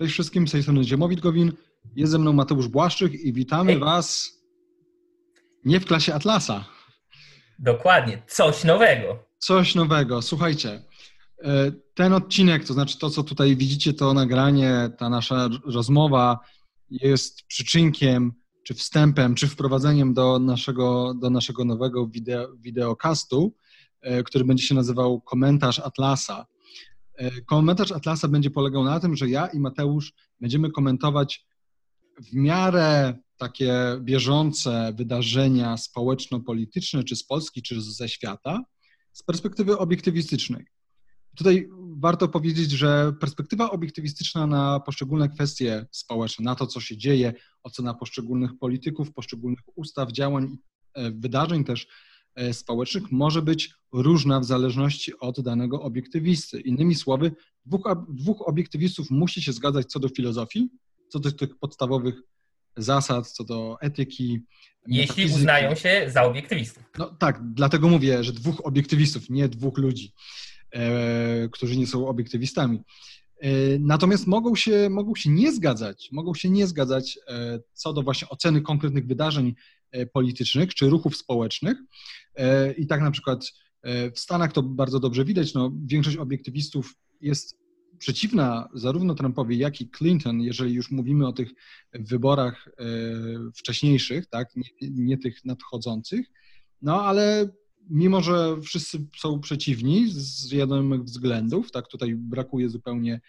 Cześć wszystkim, z tej strony Ziemowit Gowin, jest ze mną Mateusz Błaszczyk i witamy Hej. Was nie w klasie Atlasa. Dokładnie, coś nowego. Coś nowego. Słuchajcie, e, ten odcinek, to znaczy to, co tutaj widzicie, to nagranie, ta nasza rozmowa jest przyczynkiem, czy wstępem, czy wprowadzeniem do naszego, do naszego nowego wideo, wideokastu, e, który będzie się nazywał Komentarz Atlasa. E, Komentarz Atlasa będzie polegał na tym, że ja i Mateusz będziemy komentować w miarę takie bieżące wydarzenia społeczno-polityczne, czy z Polski, czy ze świata, z perspektywy obiektywistycznej. Tutaj warto powiedzieć, że perspektywa obiektywistyczna na poszczególne kwestie społeczne, na to, co się dzieje, ocena poszczególnych polityków, poszczególnych ustaw, działań, e, wydarzeń też społecznych może być różna w zależności od danego obiektywisty. Innymi słowy, dwóch, dwóch obiektywistów musi się zgadzać co do filozofii, co do tych podstawowych zasad, co do etyki. Jeśli uznają się za obiektywistów. No tak, dlatego mówię, że dwóch obiektywistów, nie dwóch ludzi, e, którzy nie są obiektywistami. E, natomiast mogą się, mogą się nie zgadzać, mogą się nie zgadzać e, co do właśnie oceny konkretnych wydarzeń e, politycznych czy ruchów społecznych. E, I tak na przykład e, w Stanach to bardzo dobrze widać, no, większość obiektywistów jest przeciwna zarówno Trumpowi, jak i Clinton, jeżeli już mówimy o tych wyborach e, wcześniejszych, tak, nie, nie tych nadchodzących. No ale mimo, że wszyscy są przeciwni z wiadomych względów, tak, tutaj brakuje zupełnie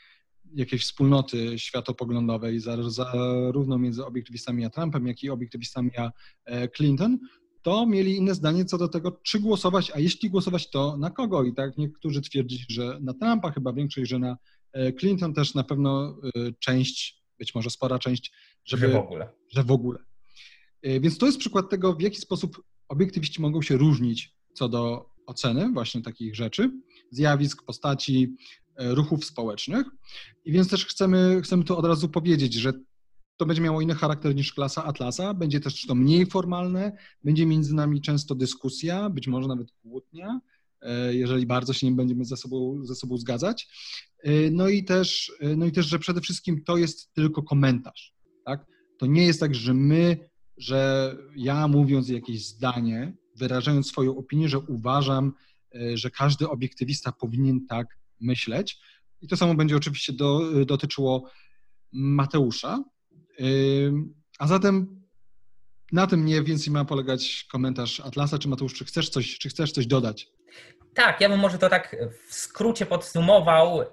jakiejś wspólnoty światopoglądowej za- zarówno między obiektywistami a Trumpem, jak i obiektywistami a e, Clinton, to mieli inne zdanie co do tego, czy głosować, a jeśli głosować, to na kogo. I tak niektórzy twierdzili, że na Trumpa, chyba większość, że na e, Clinton też na pewno e, część, być może spora część, żeby, Że w ogóle. że w ogóle. Więc to jest przykład tego, w jaki sposób obiektywiści mogą się różnić co do oceny właśnie takich rzeczy, zjawisk, postaci, ruchów społecznych. I więc też chcemy, chcemy tu od razu powiedzieć, że to będzie miało inny charakter niż klasa Atlasa, będzie też to mniej formalne, będzie między nami często dyskusja, być może nawet kłótnia, e, jeżeli bardzo się nie będziemy ze sobą, ze sobą zgadzać. E, No i, też, e, no i też, że przede wszystkim to jest tylko komentarz. Tak? To nie jest tak, że my, że ja mówiąc jakieś zdanie, wyrażając swoją opinię, że uważam, e, że każdy obiektywista powinien tak myśleć. I to samo będzie oczywiście do, dotyczyło Mateusza. A zatem na tym mniej więcej ma polegać komentarz Atlasa. Czy Mateusz, czy chcesz coś, czy chcesz coś dodać? Tak, ja bym może to tak w skrócie podsumował, y,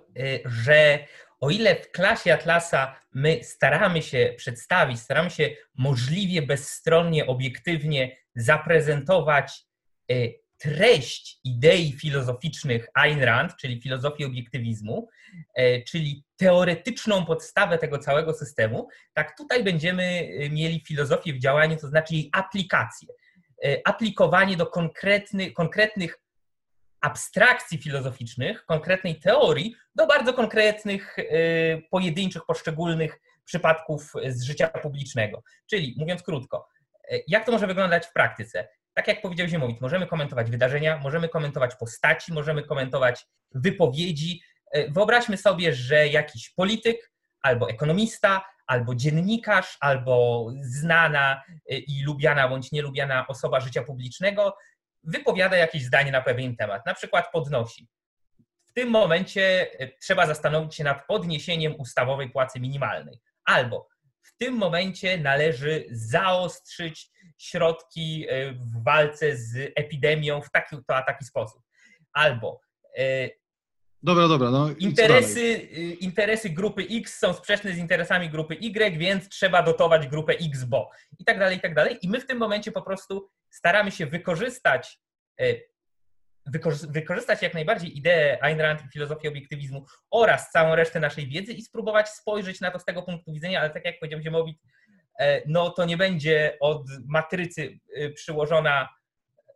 że o ile w klasie Atlasa my staramy się przedstawić, staramy się możliwie bezstronnie, obiektywnie zaprezentować y, treść idei filozoficznych Ayn Rand, czyli filozofii obiektywizmu, y, czyli teoretyczną podstawę tego całego systemu, tak tutaj będziemy y, mieli filozofię w działaniu, to znaczy jej aplikację. Y, Aplikowanie do konkretny, konkretnych abstrakcji filozoficznych, konkretnej teorii do bardzo konkretnych, pojedynczych, poszczególnych przypadków z życia publicznego. Czyli mówiąc krótko, jak to może wyglądać w praktyce? Tak jak powiedział Ziemowit, możemy komentować wydarzenia, możemy komentować postaci, możemy komentować wypowiedzi. Y, Wyobraźmy sobie, że jakiś polityk albo ekonomista, albo dziennikarz, albo znana y, i lubiana bądź nielubiana osoba życia publicznego wypowiada jakieś zdanie na pewien temat, na przykład podnosi. W tym momencie e, trzeba zastanowić się nad podniesieniem ustawowej płacy minimalnej. Albo w tym momencie należy zaostrzyć środki e, w walce z epidemią w taki, to, a taki sposób. Albo e, Dobra, dobra. No, interesy, y, interesy grupy X są sprzeczne z interesami grupy Y, więc trzeba dotować grupę X, bo i tak dalej, i tak dalej. I my w tym momencie po prostu staramy się wykorzystać, wykorzy- wykorzystać jak najbardziej ideę Ayn Rand i filozofię obiektywizmu oraz całą resztę naszej wiedzy i spróbować spojrzeć na to z tego punktu widzenia, ale tak jak powiedział Ziemowit, e, no to nie będzie od matrycy y, przyłożona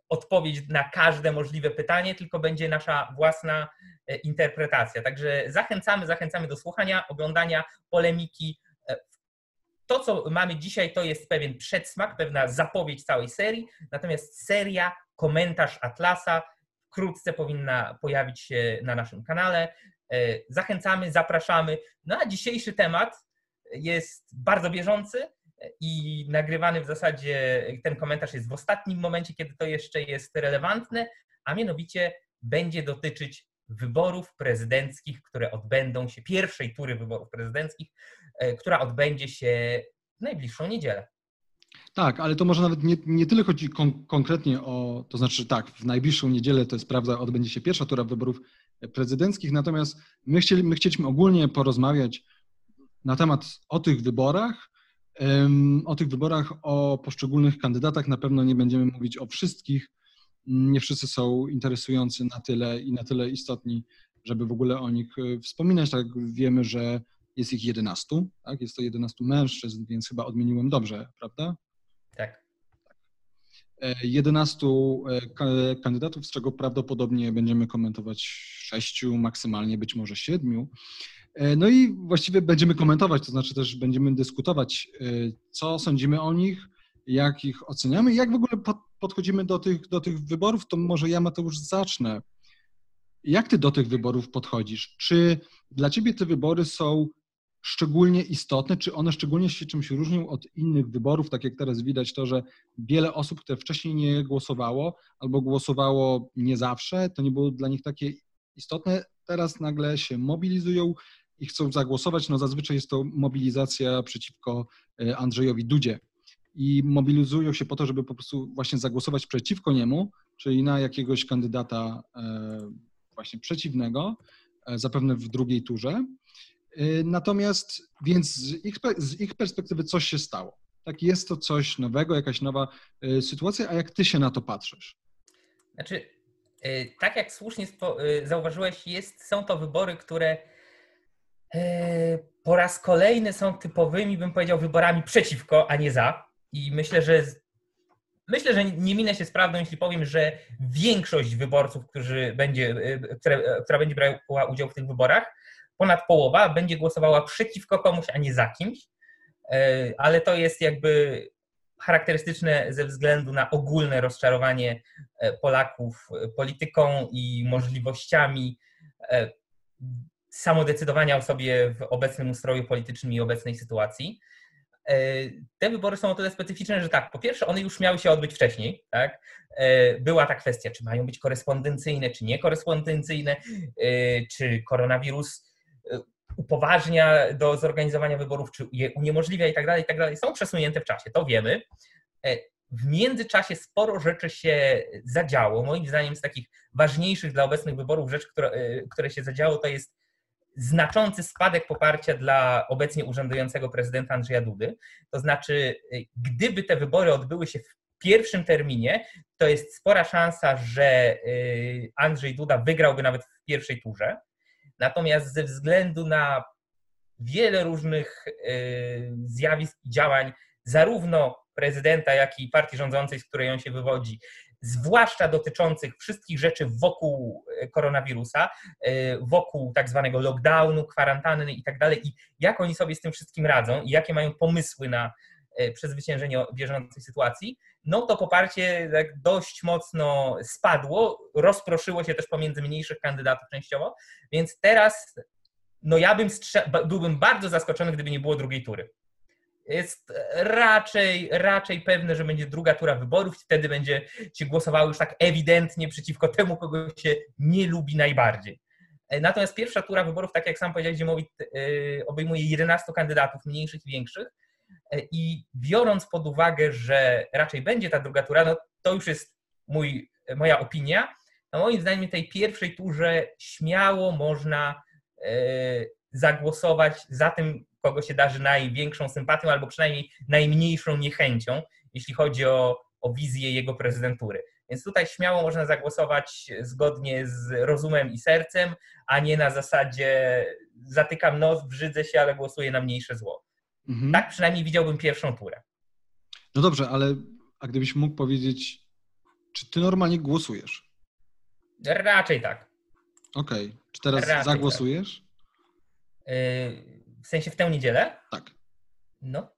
odpowiedź na każde możliwe pytanie, tylko będzie nasza własna e, interpretacja. Także zachęcamy, zachęcamy do słuchania, oglądania polemiki. E, To, co mamy dzisiaj, to jest pewien przedsmak, pewna zapowiedź całej serii, natomiast seria, komentarz Atlasa wkrótce powinna pojawić się na naszym kanale. Zachęcamy, zapraszamy. No a dzisiejszy temat jest bardzo bieżący i nagrywany w zasadzie, ten komentarz jest w ostatnim momencie, kiedy to jeszcze jest relevantne, a mianowicie będzie dotyczyć wyborów prezydenckich, które odbędą się, pierwszej tury wyborów prezydenckich, e, która odbędzie się w najbliższą niedzielę. Tak, ale to może nawet nie, nie tyle chodzi kon konkretnie o, to znaczy tak, w najbliższą niedzielę to jest prawda, odbędzie się pierwsza tura wyborów prezydenckich, natomiast my, chcieli, my chcieliśmy ogólnie porozmawiać na temat o tych wyborach, o tych wyborach, o poszczególnych kandydatach. Na pewno nie będziemy mówić o wszystkich. Nie wszyscy są interesujący na tyle i na tyle istotni, żeby w ogóle o nich e, wspominać. Tak wiemy, że jest ich 11, tak? Jest to 11 mężczyzn, więc chyba odmieniłem dobrze, prawda? Tak. 11 e, kandydatów, z czego prawdopodobnie będziemy komentować 6, maksymalnie być może 7. E, no i właściwie będziemy komentować, to znaczy też będziemy dyskutować, e, co sądzimy o nich, jak ich oceniamy, jak w ogóle podchodzimy do tych, do tych wyborów. To może ja, Mateusz, zacznę. Jak ty do tych wyborów podchodzisz? Czy dla ciebie te wybory są szczególnie istotne? Czy one szczególnie się czymś różnią od innych wyborów? Tak jak teraz widać to, że wiele osób, które wcześniej nie głosowało albo głosowało nie zawsze, to nie było dla nich takie istotne, teraz nagle się mobilizują, i chcą zagłosować, no zazwyczaj jest to mobilizacja przeciwko e, Andrzejowi Dudzie. I mobilizują się po to, żeby po prostu właśnie zagłosować przeciwko niemu, czyli na jakiegoś kandydata e, właśnie przeciwnego, e, zapewne w drugiej turze. Natomiast więc z ich, z ich perspektywy coś się stało. Tak, jest to coś nowego, jakaś nowa sytuacja, a jak ty się na to patrzysz? Znaczy, tak jak słusznie zauważyłeś, jest, są to wybory, które po raz kolejny są typowymi, bym powiedział, wyborami przeciwko, a nie za. I myślę, że myślę, że nie minę się z prawdą, jeśli powiem, że większość wyborców, którzy będzie, e, które, e, która będzie brała udział w tych wyborach, ponad połowa będzie głosowała przeciwko komuś, a nie za kimś. Ale to jest jakby charakterystyczne ze względu na ogólne rozczarowanie Polaków polityką i możliwościami samodecydowania o sobie w obecnym ustroju politycznym i obecnej sytuacji. E, te wybory są o tyle specyficzne, że tak, po pierwsze, one już miały się odbyć wcześniej. Tak? E, była ta kwestia, czy mają być korespondencyjne, czy niekorespondencyjne, e, czy koronawirus upoważnia do zorganizowania wyborów, czy je uniemożliwia i tak dalej, i tak dalej. Są przesunięte w czasie, to wiemy. W międzyczasie sporo rzeczy się zadziało. Moim zdaniem z takich ważniejszych dla obecnych wyborów rzeczy, które, które się zadziało, to jest znaczący spadek poparcia dla obecnie urzędującego prezydenta Andrzeja Dudy. To znaczy, y, gdyby te wybory odbyły się w pierwszym terminie, to jest spora szansa, że y, Andrzej Duda wygrałby nawet w pierwszej turze. Natomiast ze względu na wiele różnych y, zjawisk i działań, zarówno prezydenta, jak i partii rządzącej, z której on się wywodzi, zwłaszcza dotyczących wszystkich rzeczy wokół e, koronawirusa, e, wokół tak zwanego lockdownu, kwarantanny i tak dalej, i jak oni sobie z tym wszystkim radzą i jakie mają pomysły na e, przezwyciężenie bieżącej sytuacji, no to poparcie tak dość mocno spadło, rozproszyło się też pomiędzy mniejszych kandydatów częściowo, więc teraz no ja bym byłbym bardzo zaskoczony, gdyby nie było drugiej tury jest raczej, raczej pewne, że będzie druga tura wyborów, wtedy będzie się głosowało już tak ewidentnie przeciwko temu, kogo się nie lubi najbardziej. E, natomiast pierwsza tura wyborów, tak jak sam powiedziałeś, Ziemowit, e, obejmuje 11 kandydatów, mniejszych i większych. E, I biorąc pod uwagę, że raczej będzie ta druga tura, no to już jest mój, moja opinia. No moim zdaniem tej pierwszej turze śmiało można zagłosować za tym kogo się darzy największą sympatią, albo przynajmniej najmniejszą niechęcią, jeśli chodzi o, o wizję jego prezydentury. Więc tutaj śmiało można zagłosować zgodnie z rozumem i sercem, a nie na zasadzie zatykam nos, brzydzę się, ale głosuję na mniejsze zło. Mhm. Tak przynajmniej widziałbym pierwszą turę. No dobrze, ale a gdybyś mógł powiedzieć, czy ty normalnie głosujesz? Raczej tak. Okej. Okay. Czy teraz Raczej zagłosujesz? Tak. Y w sensie w tę niedzielę? Tak. No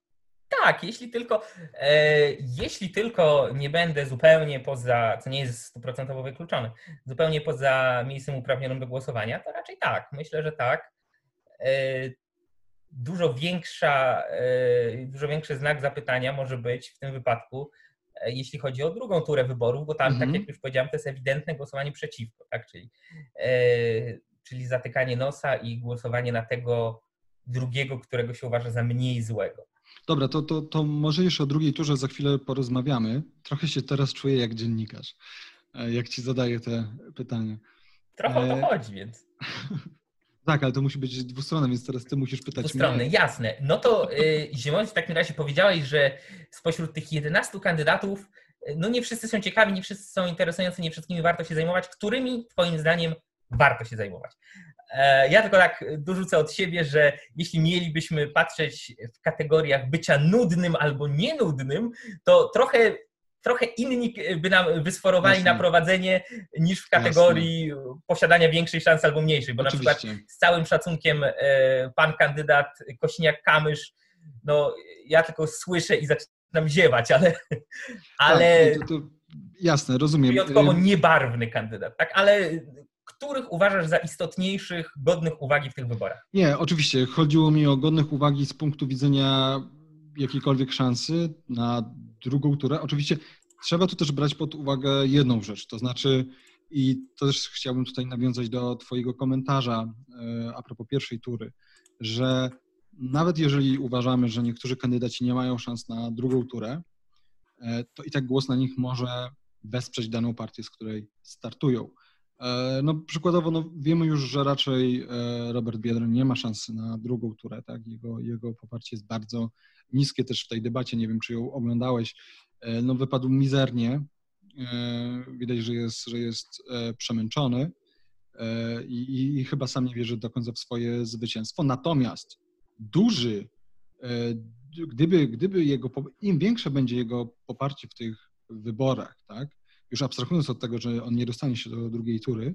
tak, jeśli tylko, e, jeśli tylko nie będę zupełnie poza, co nie jest stuprocentowo wykluczone, zupełnie poza miejscem uprawnionym do głosowania, to raczej tak. Myślę, że tak. E, dużo większa, e, dużo większy znak zapytania może być w tym wypadku, e, jeśli chodzi o drugą turę wyborów, bo tam, tak mhm. tak jak już powiedziałem, to jest ewidentne głosowanie przeciwko, tak? czyli, e, czyli zatykanie nosa i głosowanie na tego drugiego, którego się uważa za mniej złego. Dobra, to, to, to może jeszcze o drugiej turze za chwilę porozmawiamy. Trochę się teraz czuję jak dziennikarz, jak ci zadaję te pytania. Trochę o to chodzi, więc. Tak, ale to musi być dwustronne, więc teraz ty musisz pytać Dwustronne, mnie. jasne. No to y, w takim razie powiedziałeś, że spośród tych 11 kandydatów, no nie wszyscy są ciekawi, nie wszyscy są interesujący, nie wszystkimi warto się zajmować. Którymi twoim zdaniem warto się zajmować? E, ja tylko tak dorzucę od siebie, że jeśli mielibyśmy patrzeć w kategoriach bycia nudnym albo nienudnym, to trochę trochę inni by nam wysforowali Jasne. na prowadzenie niż w kategorii Jasne. posiadania większej szansy albo mniejszej, bo Oczywiście. na przykład z całym szacunkiem e, pan kandydat Kośniak-Kamysz, no ja tylko słyszę i zaczynam ziewać, ale... ale tak, to, to, jasne, rozumiem. Wyjątkowo niebarwny kandydat, tak, ale których uważasz za istotniejszych, godnych uwagi w tych wyborach? Nie, oczywiście. Chodziło mi o godnych uwagi z punktu widzenia jakiejkolwiek szansy na drugą turę. Oczywiście trzeba tu też brać pod uwagę jedną rzecz, to znaczy, i to też chciałbym tutaj nawiązać do Twojego komentarza e, a propos pierwszej tury, że nawet jeżeli uważamy, że niektórzy kandydaci nie mają szans na drugą turę, e, to i tak głos na nich może wesprzeć daną partię, z której startują. E, no, przykładowo no, wiemy już, że raczej Robert Biedroń nie ma szansy na drugą turę. Tak? Jego, jego poparcie jest bardzo niskie też w tej debacie, nie wiem czy ją oglądałeś, e, no wypadł mizernie. E, widać, że jest, że jest e, przemęczony i, i chyba sam nie wierzy do końca w swoje zwycięstwo. Natomiast duży, gdyby, gdyby jego, im większe będzie jego poparcie w tych wyborach, tak, już abstrahując od tego, że on nie dostanie się do drugiej tury,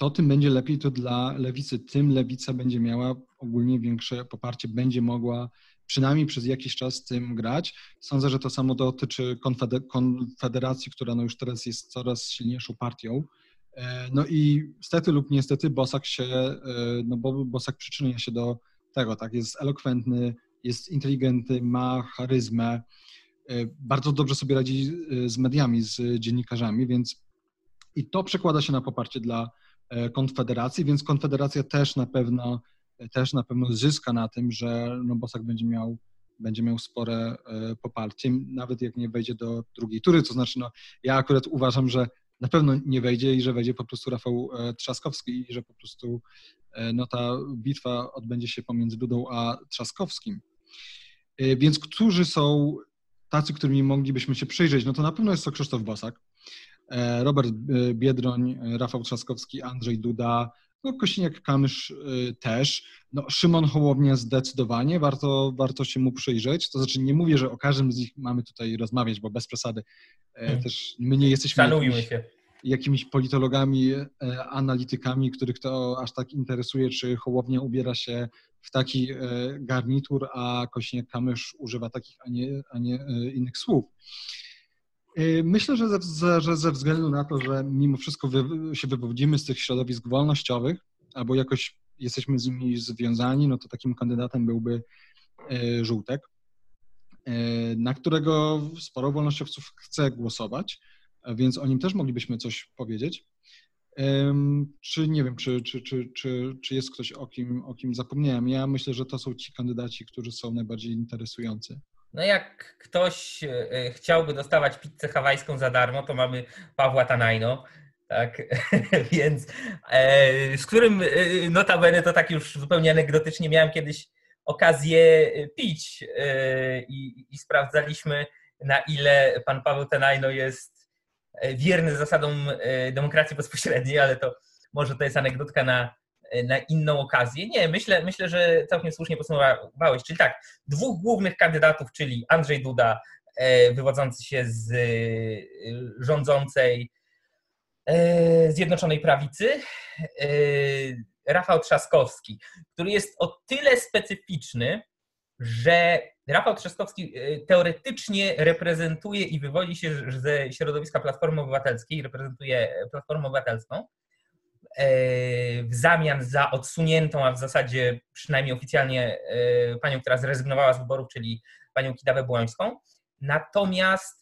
to tym będzie lepiej to dla lewicy. Tym lewica będzie miała ogólnie większe poparcie, będzie mogła przynajmniej przez jakiś czas z tym grać. Sądzę, że to samo dotyczy Konfederacji, która no już teraz jest coraz silniejszą partią. E, no i stety lub niestety Bosak się, e, no bo Bosak przyczynia się do tego, tak, jest elokwentny, jest inteligentny, ma charyzmę, e, bardzo dobrze sobie radzi z mediami, z dziennikarzami, więc i to przekłada się na poparcie dla Konfederacji, więc Konfederacja też na pewno też na pewno zyska na tym, że no Bosak będzie miał, będzie miał spore e, poparcie, nawet jak nie wejdzie do drugiej tury, to znaczy no, ja akurat uważam, że na pewno nie wejdzie i że wejdzie po prostu Rafał e, Trzaskowski i że po prostu e, no, ta bitwa odbędzie się pomiędzy Dudą a Trzaskowskim. Więc którzy są tacy, którymi moglibyśmy się przyjrzeć? No to na pewno jest to Krzysztof Bosak, Robert Biedroń, Rafał Trzaskowski, Andrzej Duda, no, Kośniak-Kamysz y, też. No, Szymon Hołownia zdecydowanie, warto, warto się mu przyjrzeć. To znaczy nie mówię, że o każdym z nich mamy tutaj rozmawiać, bo bez przesady e, hmm. też my nie jesteśmy jakimiś, jakimiś politologami, e, analitykami, których to aż tak interesuje, czy Hołownia ubiera się w taki e, garnitur, a Kośniak-Kamysz używa takich, a nie, a nie innych słów. Y, myślę, że ze, że ze względu na to, że mimo wszystko wy, się wywodzimy z tych środowisk wolnościowych, albo jakoś jesteśmy z nimi związani, no to takim kandydatem byłby Żółtek, na którego sporo wolnościowców chce głosować, więc o nim też moglibyśmy coś powiedzieć. Czy nie wiem, czy, czy, czy, czy, czy jest ktoś, o kim, o kim zapomniałem? Ja myślę, że to są ci kandydaci, którzy są najbardziej interesujący. No jak ktoś e, chciałby dostawać pizzę hawajską za darmo, to mamy Pawła Tanajno, tak, więc e, z którym e, notabene to tak już zupełnie anegdotycznie miałem kiedyś okazję pić i, i sprawdzaliśmy na ile pan Paweł Tanajno jest wierny zasadom demokracji bezpośredniej, ale to może to jest anegdotka na na inną okazję. Nie, myślę, myślę, że całkiem słusznie podsumowałeś. Czyli tak, dwóch głównych kandydatów, czyli Andrzej Duda, e, wywodzący się z e, rządzącej e, Zjednoczonej Prawicy, Rafał Trzaskowski, który jest o tyle specyficzny, że Rafał Trzaskowski teoretycznie reprezentuje i wywodzi się ze środowiska Platformy Obywatelskiej, reprezentuje Platformę Obywatelską, w zamian za odsuniętą, a w zasadzie przynajmniej oficjalnie panią, która zrezygnowała z wyborów, czyli panią Kidawę Błońską. Natomiast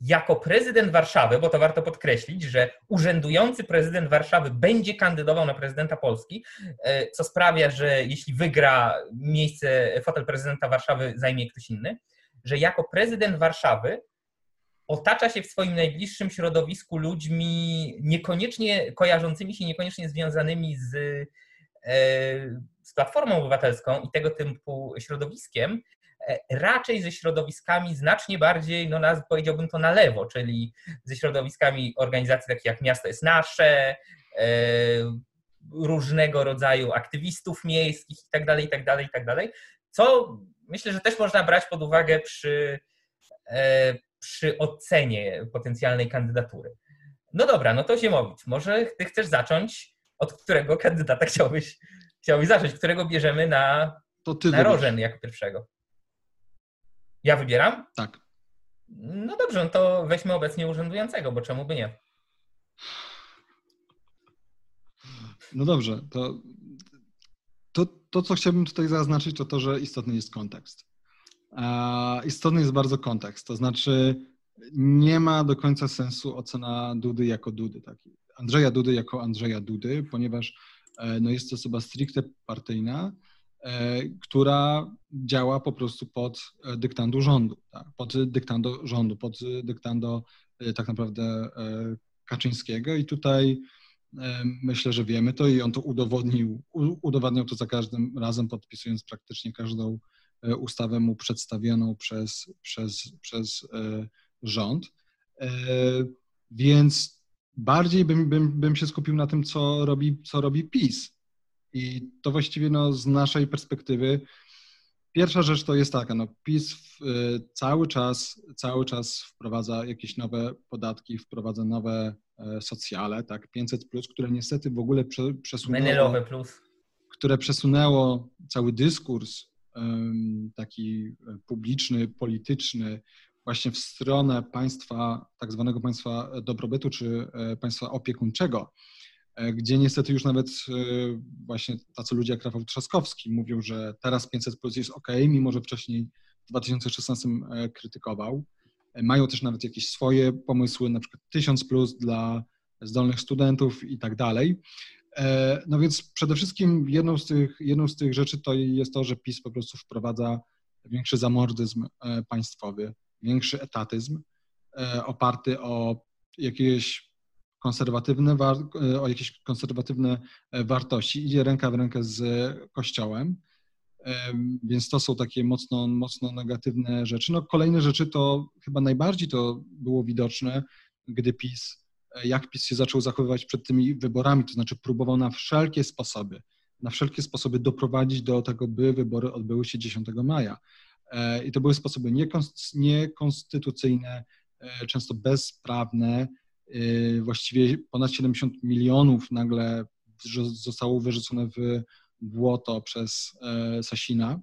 jako prezydent Warszawy, bo to warto podkreślić, że urzędujący prezydent Warszawy będzie kandydował na prezydenta Polski, e, co sprawia, że jeśli wygra miejsce, fotel prezydenta Warszawy zajmie ktoś inny, że jako prezydent Warszawy otacza się w swoim najbliższym środowisku ludźmi niekoniecznie kojarzącymi się, niekoniecznie związanymi z, e, z Platformą Obywatelską i tego typu środowiskiem, raczej ze środowiskami znacznie bardziej, no powiedziałbym to na lewo, czyli ze środowiskami organizacji takich jak Miasto jest Nasze, e, różnego rodzaju aktywistów miejskich itd., itd., itd., co myślę, że też można brać pod uwagę przy, e, przy ocenie potencjalnej kandydatury. No dobra, no to Ziemowicz, może ty chcesz zacząć, od którego kandydata chciałbyś, chciałbyś zacząć, którego bierzemy na, to ty na Rożen jako pierwszego? Ja wybieram? Tak. No dobrze, no to weźmy obecnie urzędującego, bo czemu by nie? No dobrze, to, to, to co chciałbym tutaj zaznaczyć, to to, że istotny jest kontekst. Istotny jest bardzo kontekst, to znaczy nie ma do końca sensu ocena Dudy jako Dudy, tak? Andrzeja Dudy jako Andrzeja Dudy, ponieważ e, no jest to osoba stricte partyjna, E, która działa po prostu pod e, dyktando rządu, tak? pod dyktando rządu, pod dyktando e, tak naprawdę Kaczyńskiego i tutaj myślę, że wiemy to i on to udowodnił, udowadniał to za każdym razem, podpisując praktycznie każdą ustawę mu przedstawioną przez, przez, przez rząd. Więc bardziej bym, bym, bym się skupił na tym, co robi, co robi PiS, i to właściwie no, z naszej perspektywy pierwsza rzecz to jest taka, no PiS w, y, cały czas, cały czas wprowadza jakieś nowe podatki, wprowadza nowe e, socjale, tak, 500 plus, które niestety w ogóle prze, przesunęło. Menelowe plus. Które przesunęło cały dyskurs taki e, publiczny, polityczny właśnie w stronę państwa, tak zwanego państwa dobrobytu czy e, państwa opiekuńczego. E, gdzie niestety już nawet e, właśnie tacy ludzie jak Rafał Trzaskowski mówią, że teraz 500 plus jest ok, mimo że wcześniej w 2016 e, krytykował. Mają też nawet jakieś swoje pomysły, na przykład 1000 plus dla zdolnych studentów i tak dalej. No więc przede wszystkim jedną z, tych, jedną z tych rzeczy to jest to, że PiS po prostu wprowadza większy zamordyzm państwowy, większy etatyzm oparty o jakieś konserwatywne, e, o jakieś konserwatywne e, wartości, idzie ręka w rękę z Kościołem, więc to są takie mocno, mocno negatywne rzeczy. No, kolejne rzeczy to chyba najbardziej to było widoczne, gdy PiS, e, jak PiS się zaczął zachowywać przed tymi wyborami, to znaczy próbował na wszelkie sposoby, na wszelkie sposoby doprowadzić do tego, by wybory odbyły się 10 maja. I to były sposoby niekonstytucyjne, często bezprawne, właściwie ponad 70 milionów nagle zostało wyrzucone w błoto przez e, Sasina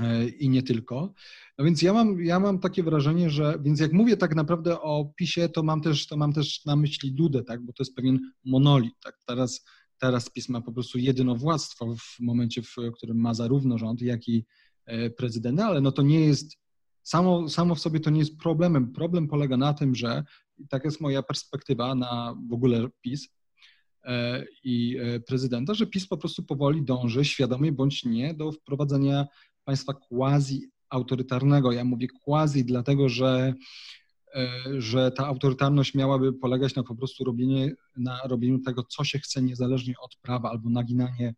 e, i nie tylko. No więc ja mam, ja mam takie wrażenie, że, więc jak mówię tak naprawdę o PiSie, to mam też, to mam też na myśli Dudę, tak, bo to jest pewien monolit, tak, teraz, teraz PiS ma po prostu jedynowładztwo w momencie, w którym ma zarówno rząd, jak i e, prezydenta, ale no to nie jest, samo, samo w sobie to nie jest problemem. Problem polega na tym, że i tak jest moja perspektywa na w ogóle PiS e, i e, prezydenta, że PiS po prostu powoli dąży, świadomie bądź nie, do wprowadzenia państwa quasi-autorytarnego. Ja mówię quasi, dlatego że, e, że ta autorytarność miałaby polegać na po prostu robienie, na robieniu tego, co się chce, niezależnie od prawa, albo naginanie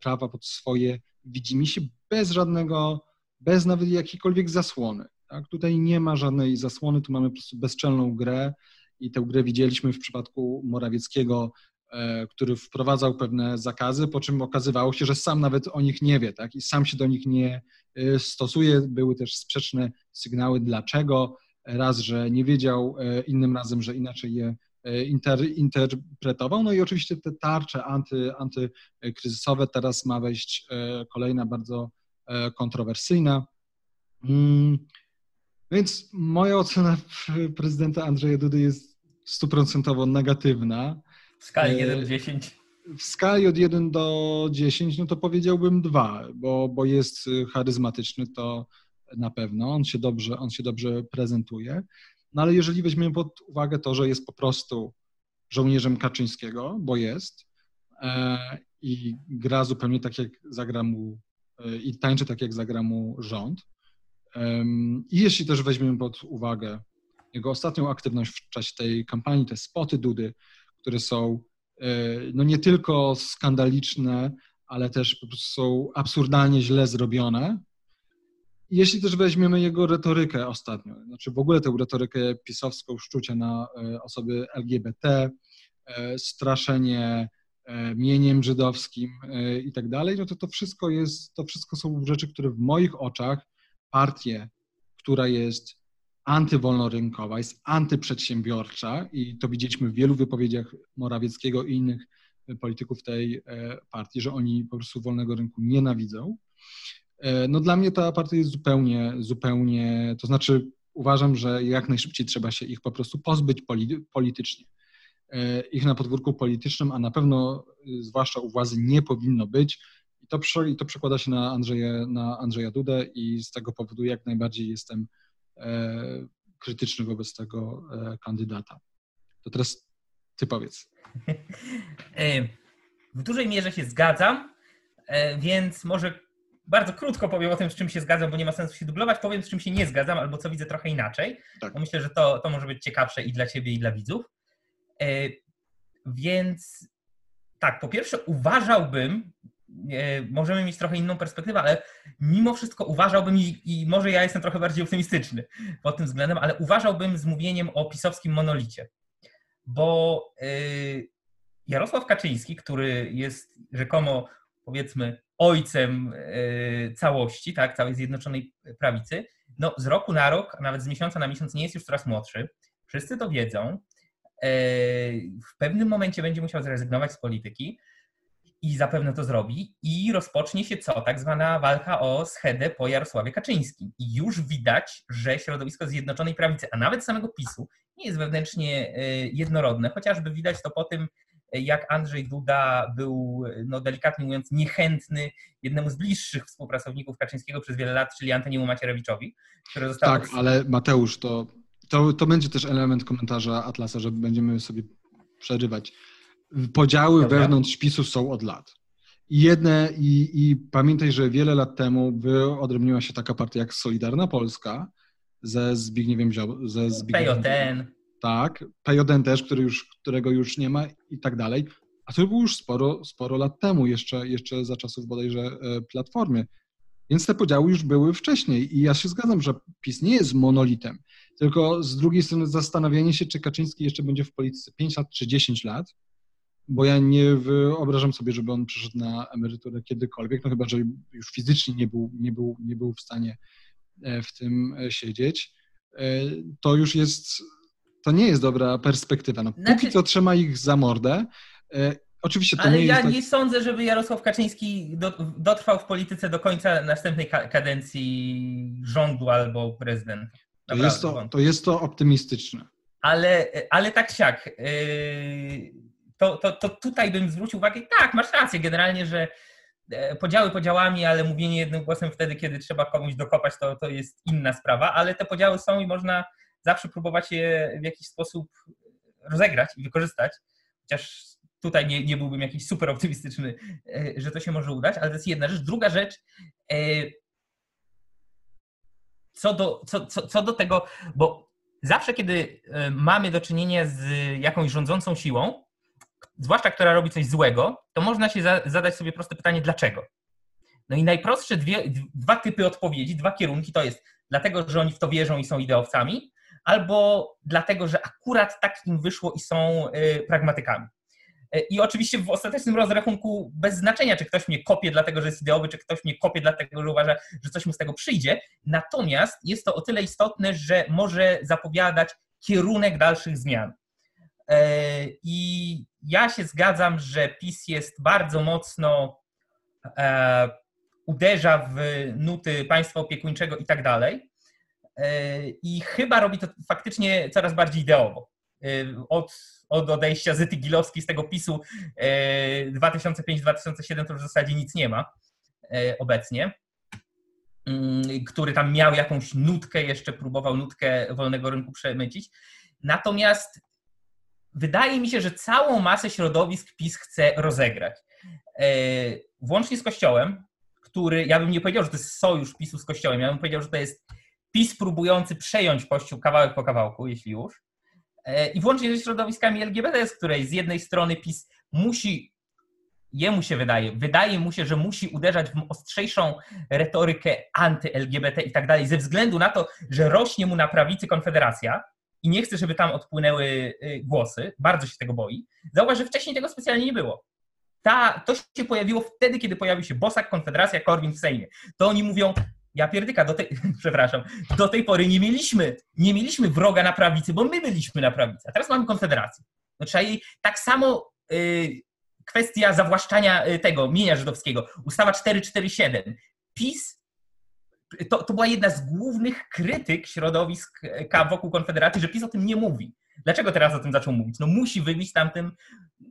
prawa pod swoje widzimisię, bez żadnego, bez nawet jakiejkolwiek zasłony. Tak? Tutaj nie ma żadnej zasłony, tu mamy po prostu bezczelną grę i tę grę widzieliśmy w przypadku Morawieckiego, e, który wprowadzał pewne zakazy, po czym okazywało się, że sam nawet o nich nie wie tak? i sam się do nich nie e, stosuje. Były też sprzeczne sygnały, dlaczego. Raz, że nie wiedział, e, innym razem, że inaczej je inter, interpretował. No i oczywiście te tarcze anty, antykryzysowe, teraz ma wejść kolejna bardzo kontrowersyjna. Więc moja ocena prezydenta Andrzeja Dudy jest stuprocentowo negatywna. W skali 1 do 10? W skali od 1 do 10, no to powiedziałbym 2, bo, bo jest charyzmatyczny, to na pewno, on się dobrze, on się dobrze prezentuje. No ale jeżeli weźmiemy pod uwagę to, że jest po prostu żołnierzem Kaczyńskiego, bo jest, e, i gra zupełnie tak, jak zagra mu, e, i tańczy tak, jak zagra mu rząd. I jeśli też weźmiemy pod uwagę jego ostatnią aktywność w czasie tej kampanii, te spoty Dudy, które są e, no nie tylko skandaliczne, ale też po prostu są absurdalnie źle zrobione, jeśli też weźmiemy jego retorykę ostatnio, znaczy w ogóle tę retorykę pisowską, szczucie na e, osoby LGBT, e, straszenie mieniem żydowskim i tak dalej, no to to wszystko jest, to wszystko są rzeczy, które w moich oczach partię, która jest antywolnorynkowa, jest antyprzedsiębiorcza i to widzieliśmy w wielu wypowiedziach Morawieckiego i innych polityków tej partii, że oni po prostu wolnego rynku nienawidzą. E, no dla mnie ta partia jest zupełnie, zupełnie, to znaczy uważam, że jak najszybciej trzeba się ich po prostu pozbyć politycznie. E, ich na podwórku politycznym, a na pewno y, zwłaszcza u władzy nie powinno być. I to, i to przekłada się na Andrzeja, na Andrzeja Dudę i z tego powodu jak najbardziej jestem e, krytyczny wobec tego kandydata. To teraz ty powiedz. W dużej mierze się zgadzam, więc może bardzo krótko powiem o tym, z czym się zgadzam, bo nie ma sensu się dublować. Powiem, z czym się nie zgadzam, albo co widzę trochę inaczej. Tak. Bo myślę, że to, to może być ciekawsze i dla ciebie, i dla widzów. E, więc tak, po pierwsze uważałbym, e, możemy mieć trochę inną perspektywę, ale mimo wszystko uważałbym, i, i, może ja jestem trochę bardziej optymistyczny pod tym względem, ale uważałbym z mówieniem o pisowskim monolicie. Bo e, Jarosław Kaczyński, który jest rzekomo, powiedzmy, ojcem e, całości, tak, całej Zjednoczonej Prawicy, no z roku na rok, a nawet z miesiąca na miesiąc nie jest już coraz młodszy. Wszyscy to wiedzą. E, w pewnym momencie będzie musiał zrezygnować z polityki i zapewne to zrobi i rozpocznie się co? Tak zwana walka o schedę po Jarosławie Kaczyńskim. I już widać, że środowisko Zjednoczonej Prawicy, a nawet samego PiSu, nie jest wewnętrznie e, jednorodne, chociażby widać to po tym, jak Andrzej Duda był, no delikatnie mówiąc, niechętny jednemu z bliższych współpracowników Kaczyńskiego przez wiele lat, czyli Antoniemu Macierewiczowi, który został... Tak, ale Mateusz, to, to, to będzie też element komentarza Atlasa, że będziemy sobie przerywać. Podziały Dobra. wewnątrz PiSu są od lat. I jedne, i, i pamiętaj, że wiele lat temu wyodrębniła się taka partia jak Solidarna Polska ze Zbigniewem Ziobro, ze Zbigniewem PJN tak, PJN też, który już, którego już nie ma i tak dalej, a to było już sporo, sporo lat temu, jeszcze, jeszcze za czasów bodajże e, Platformy. Więc te podziały już były wcześniej i ja się zgadzam, że PiS nie jest monolitem, tylko z drugiej strony zastanawianie się, czy Kaczyński jeszcze będzie w polityce 5 lat czy 10 lat, bo ja nie wyobrażam sobie, żeby on przyszedł na emeryturę kiedykolwiek, no chyba, że już fizycznie nie był, nie był, nie był w stanie e, w tym e, siedzieć. To już jest to nie jest dobra perspektywa. No, znaczy... Póki co trzyma ich za mordę. E, oczywiście to Ale nie ja jest nie tak... sądzę, żeby Jarosław Kaczyński do, dotrwał w polityce do końca następnej kadencji rządu albo prezydenta. To jest to, to jest to optymistyczne. Ale, ale tak siak. Yy, to, to, to tutaj bym zwrócił uwagę, tak, masz rację generalnie, że e, podziały podziałami, ale mówienie jednym głosem wtedy, kiedy trzeba komuś dokopać, to, to jest inna sprawa, ale te podziały są i można zawsze próbować je w jakiś sposób rozegrać i wykorzystać, chociaż tutaj nie, nie byłbym jakiś super optymistyczny, e, że to się może udać, ale to jest jedna rzecz. Druga rzecz, e, co do, co, co, co do tego, bo zawsze, kiedy mamy do czynienia z jakąś rządzącą siłą, zwłaszcza która robi coś złego, to można się za, zadać sobie proste pytanie, dlaczego? No i najprostsze dwie, dwa typy odpowiedzi, dwa kierunki to jest dlatego, że oni w to wierzą i są ideowcami, albo dlatego, że akurat tak im wyszło i są y, pragmatykami. Y, I oczywiście w ostatecznym rozrachunku bez znaczenia, czy ktoś mnie kopie dlatego, że jest ideowy, czy ktoś mnie kopie dlatego, że uważa, że coś mu z tego przyjdzie. Natomiast jest to o tyle istotne, że może zapowiadać kierunek dalszych zmian. Y, I ja się zgadzam, że PiS jest bardzo mocno e, uderza w nuty państwa opiekuńczego i tak dalej. I chyba robi to faktycznie coraz bardziej ideowo. Od, od odejścia Zyty Gilowskiej z tego PiSu 2005-2007 to już w zasadzie nic nie ma obecnie. Mm, który tam miał jakąś nutkę, jeszcze próbował nutkę wolnego rynku przemycić. Natomiast wydaje mi się, że całą masę środowisk PiS chce rozegrać. E, włącznie z Kościołem, który, ja bym nie powiedział, że to jest sojusz PiSu z Kościołem, ja bym powiedział, że to jest PiS próbujący przejąć Kościół kawałek po kawałku, jeśli już. E, I włącznie ze środowiskami LGBT, z której z jednej strony PiS musi jemu się wydaje, wydaje mu się, że musi uderzać w ostrzejszą retorykę anty-LGBT i tak dalej, ze względu na to, że rośnie mu na prawicy Konfederacja i nie chce, żeby tam odpłynęły y, głosy, bardzo się tego boi. Zauważ, że wcześniej tego specjalnie nie było. Ta, to się pojawiło wtedy, kiedy pojawił się Bosak, Konfederacja, Korwin w Sejmie. To oni mówią, ja pierdyka, do tej, przepraszam, do tej pory nie mieliśmy, nie mieliśmy wroga na prawicy, bo my byliśmy na prawicy, a teraz mamy Konfederację. No trzeba jej tak samo y, kwestia zawłaszczania y, tego mienia żydowskiego, ustawa 447. PiS to, to była jedna z głównych krytyk środowisk wokół Konfederacji, że PiS o tym nie mówi. Dlaczego teraz o tym zaczął mówić? No musi wybić tamtym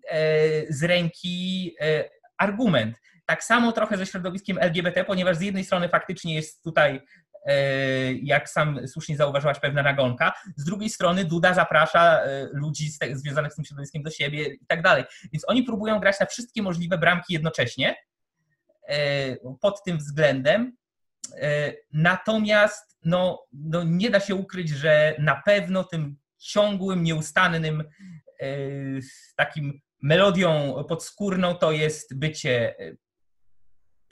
e, z ręki e, argument. Tak samo trochę ze środowiskiem LGBT, ponieważ z jednej strony faktycznie jest tutaj E, jak sam słusznie zauważyłaś, pewna nagonka. Z drugiej strony Duda zaprasza e, ludzi związanych z tym środowiskiem do siebie i tak dalej. Więc oni próbują grać na wszystkie możliwe bramki jednocześnie e, pod tym względem. Natomiast no, no nie da się ukryć, że na pewno tym ciągłym, nieustannym takim melodią podskórną to jest bycie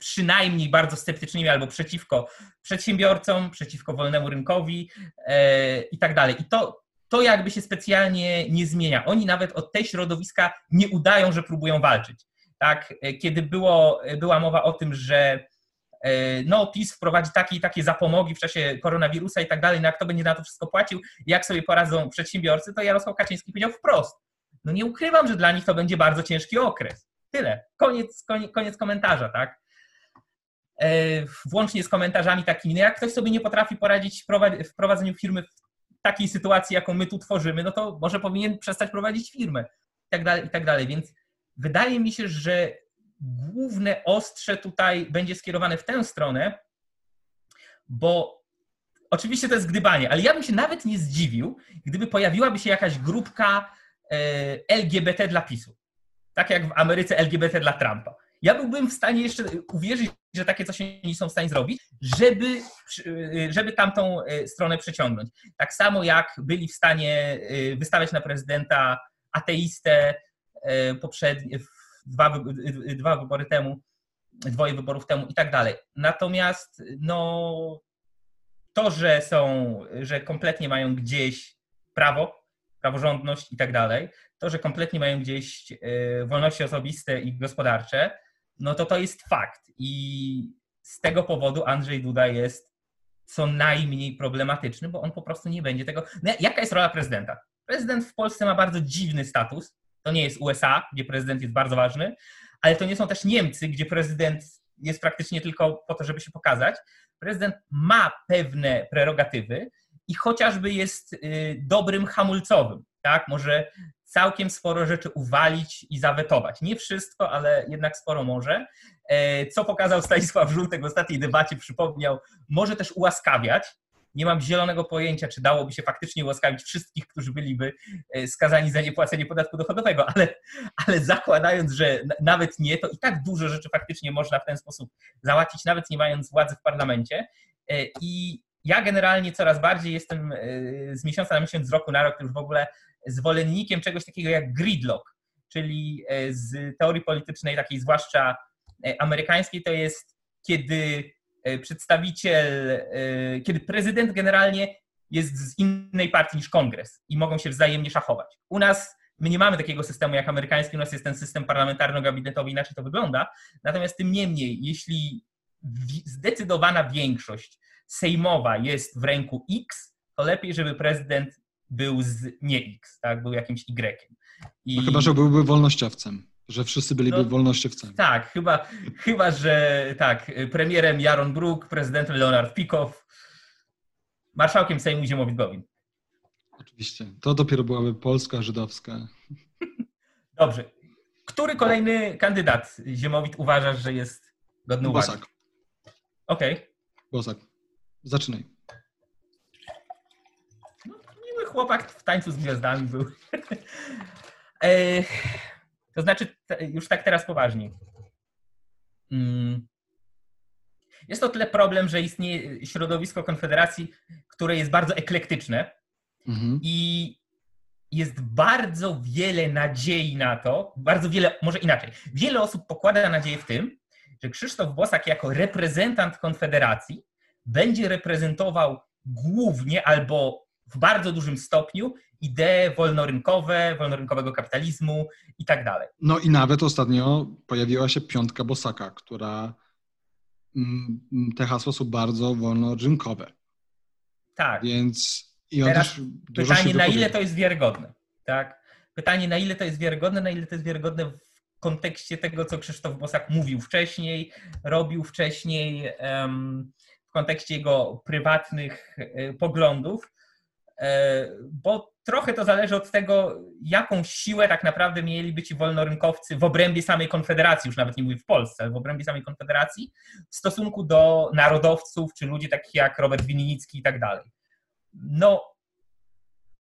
przynajmniej bardzo sceptycznymi albo przeciwko przedsiębiorcom, przeciwko wolnemu rynkowi e, i tak dalej. I to, to jakby się specjalnie nie zmienia. Oni nawet od tej środowiska nie udają, że próbują walczyć. Tak, e, kiedy było, była mowa o tym, że e, no, PiS wprowadzi takie i takie zapomogi w czasie koronawirusa i tak dalej, no jak to będzie na to wszystko płacił, jak sobie poradzą przedsiębiorcy, to Jarosław Kaczyński powiedział wprost. No nie ukrywam, że dla nich to będzie bardzo ciężki okres. Tyle. Koniec, koniec, koniec komentarza, tak? E, włącznie z komentarzami takimi, no jak ktoś sobie nie potrafi poradzić w prowadzeniu firmy w takiej sytuacji, jaką my tu tworzymy, no to może powinien przestać prowadzić firmę i tak dalej, i tak dalej. Więc wydaje mi się, że główne ostrze tutaj będzie skierowane w tę stronę, bo oczywiście to jest gdybanie, ale ja bym się nawet nie zdziwił, gdyby pojawiłaby się jakaś grupka e, LGBT dla PiSu. Tak jak w Ameryce LGBT dla Trumpa ja byłbym w stanie jeszcze uwierzyć, że takie coś oni są w stanie zrobić, żeby, żeby tamtą e, stronę przeciągnąć. Tak samo jak byli w stanie e, wystawiać na prezydenta ateistę e, poprzednie, dwa, dwa wybory temu, dwoje wyborów temu i tak dalej. Natomiast no, to, że są, że kompletnie mają gdzieś prawo, praworządność i tak dalej, to, że kompletnie mają gdzieś wolności osobiste i gospodarcze, no to to jest fakt. I z tego powodu Andrzej Duda jest co najmniej problematyczny, bo on po prostu nie będzie tego. No, jaka jest rola prezydenta? Prezydent w Polsce ma bardzo dziwny status. To nie jest USA, gdzie prezydent jest bardzo ważny, ale to nie są też Niemcy, gdzie prezydent jest praktycznie tylko po to, żeby się pokazać. Prezydent ma pewne prerogatywy i chociażby jest y, dobrym hamulcowym. Tak? Może całkiem sporo rzeczy uwalić i zawetować. Nie wszystko, ale jednak sporo może. E, co pokazał Stanisław Żółtek w ostatniej debacie, przypomniał, może też ułaskawiać. Nie mam zielonego pojęcia, czy dałoby się faktycznie ułaskawić wszystkich, którzy byliby e, skazani za niepłacenie podatku dochodowego, ale, ale zakładając, że nawet nie, to i tak dużo rzeczy faktycznie można w ten sposób załatwić, nawet nie mając władzy w parlamencie. E, I ja generalnie coraz bardziej jestem z miesiąca na miesiąc, z roku na rok już w ogóle zwolennikiem czegoś takiego jak gridlock, czyli e, z teorii politycznej, takiej zwłaszcza e, amerykańskiej, to jest kiedy e, przedstawiciel, kiedy prezydent generalnie jest z innej partii niż kongres i mogą się wzajemnie szachować. U nas my nie mamy takiego systemu jak amerykański, u nas jest ten system parlamentarno-gabinetowy, inaczej to wygląda. Natomiast tym niemniej, jeśli zdecydowana większość sejmowa jest w ręku X, to lepiej, żeby prezydent był z nie X, tak? Był jakimś Y. I... Chyba, że byłby wolnościowcem. Że wszyscy byliby no, wolnościowcami. Tak, chyba, chyba, że tak, premierem Jaron Brook, prezydentem Leonard Pikow, marszałkiem Sejmu Ziemowit Gowin. Oczywiście. To dopiero byłaby Polska żydowska. Dobrze. Który kolejny kandydat Ziemowit uważasz, że jest godny uwagi? Bosak. Okej. Okay. Bosak. Zaczynaj. No, miły chłopak w tańcu z gwiazdami był. e, to znaczy, już tak teraz poważnie. Mm. Jest to tyle problem, że istnieje środowisko Konfederacji, które jest bardzo eklektyczne mhm. i jest bardzo wiele nadziei na to, bardzo wiele, może inaczej, wiele osób pokłada nadzieję w tym, że Krzysztof Bosak jako reprezentant Konfederacji będzie reprezentował głównie albo w bardzo dużym stopniu idee wolnorynkowe, wolnorynkowego kapitalizmu i tak dalej. No i nawet ostatnio pojawiła się piątka Bosaka, która mm, te hasła są bardzo wolnorynkowe. Tak. Więc i Teraz pytanie, na ile to jest wiarygodne, tak? Pytanie, na ile to jest wiarygodne, na ile to jest wiarygodne w kontekście tego, co Krzysztof Bosak mówił wcześniej, robił wcześniej, w kontekście jego prywatnych e, poglądów, bo trochę to zależy od tego, jaką siłę tak naprawdę mieliby ci wolnorynkowcy w obrębie samej Konfederacji, już nawet nie mówię w Polsce, ale w obrębie samej Konfederacji, w stosunku do narodowców czy ludzi takich jak Robert Winnicki i tak dalej. No,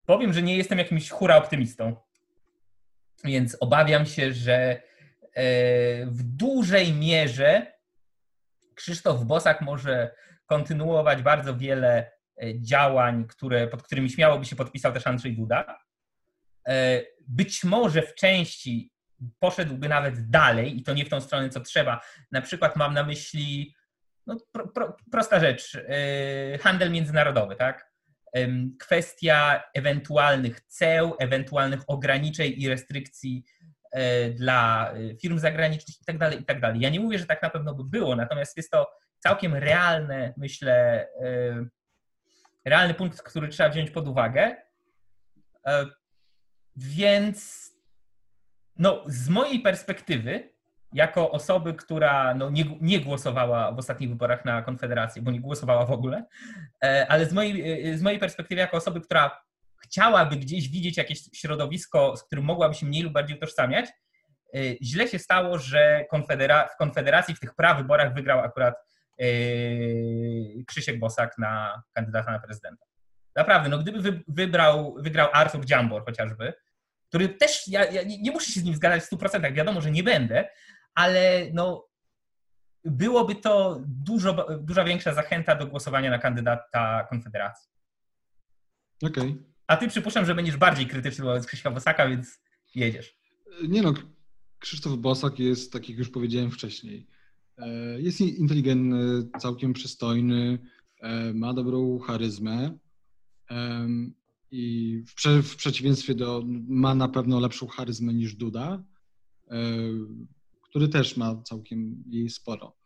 powiem, że nie jestem jakimś hura optymistą, więc obawiam się, że e, w dużej mierze Krzysztof Bosak może kontynuować bardzo wiele e, działań, które, pod którymi śmiało by się podpisał też Andrzej Duda. E, być może w części poszedłby nawet dalej i to nie w tą stronę, co trzeba. Na przykład mam na myśli no, pro, pro, prosta rzecz, handel międzynarodowy, tak? kwestia ewentualnych ceł, ewentualnych ograniczeń i restrykcji e, dla e, firm zagranicznych itd., tak itd. Tak ja nie mówię, że tak na pewno by było, natomiast jest to całkiem realne, myślę, e, realny punkt, który trzeba wziąć pod uwagę. Więc no, z mojej perspektywy jako osoby, która no, nie, nie, głosowała w ostatnich wyborach na Konfederację, bo nie głosowała w ogóle, e, ale z mojej, e, z mojej perspektywy, jako osoby, która chciałaby gdzieś widzieć jakieś środowisko, z którym mogłaby się mniej lub bardziej utożsamiać, e, źle się stało, że konfedera w Konfederacji w tych prawyborach wygrał akurat Krzysiek Bosak na kandydata na prezydenta. Naprawdę, no gdyby wybrał, wygrał Artur Dziambor chociażby, który też, ja, ja nie muszę się z nim zgadzać w 100%, wiadomo, że nie będę, ale no, byłoby to dużo, dużo większa zachęta do głosowania na kandydata Konfederacji. Okej. Okay. A ty przypuszczam, że będziesz bardziej krytyczny wobec Krzyśka Bosaka, więc jedziesz. Nie no, Krzysztof Bosak jest, tak jak już powiedziałem wcześniej, jest inteligentny, całkiem przystojny, e, ma dobrą charyzmę i w, prze, w przeciwieństwie do, ma na pewno lepszą charyzmę niż Duda, e, który też ma całkiem jej sporo.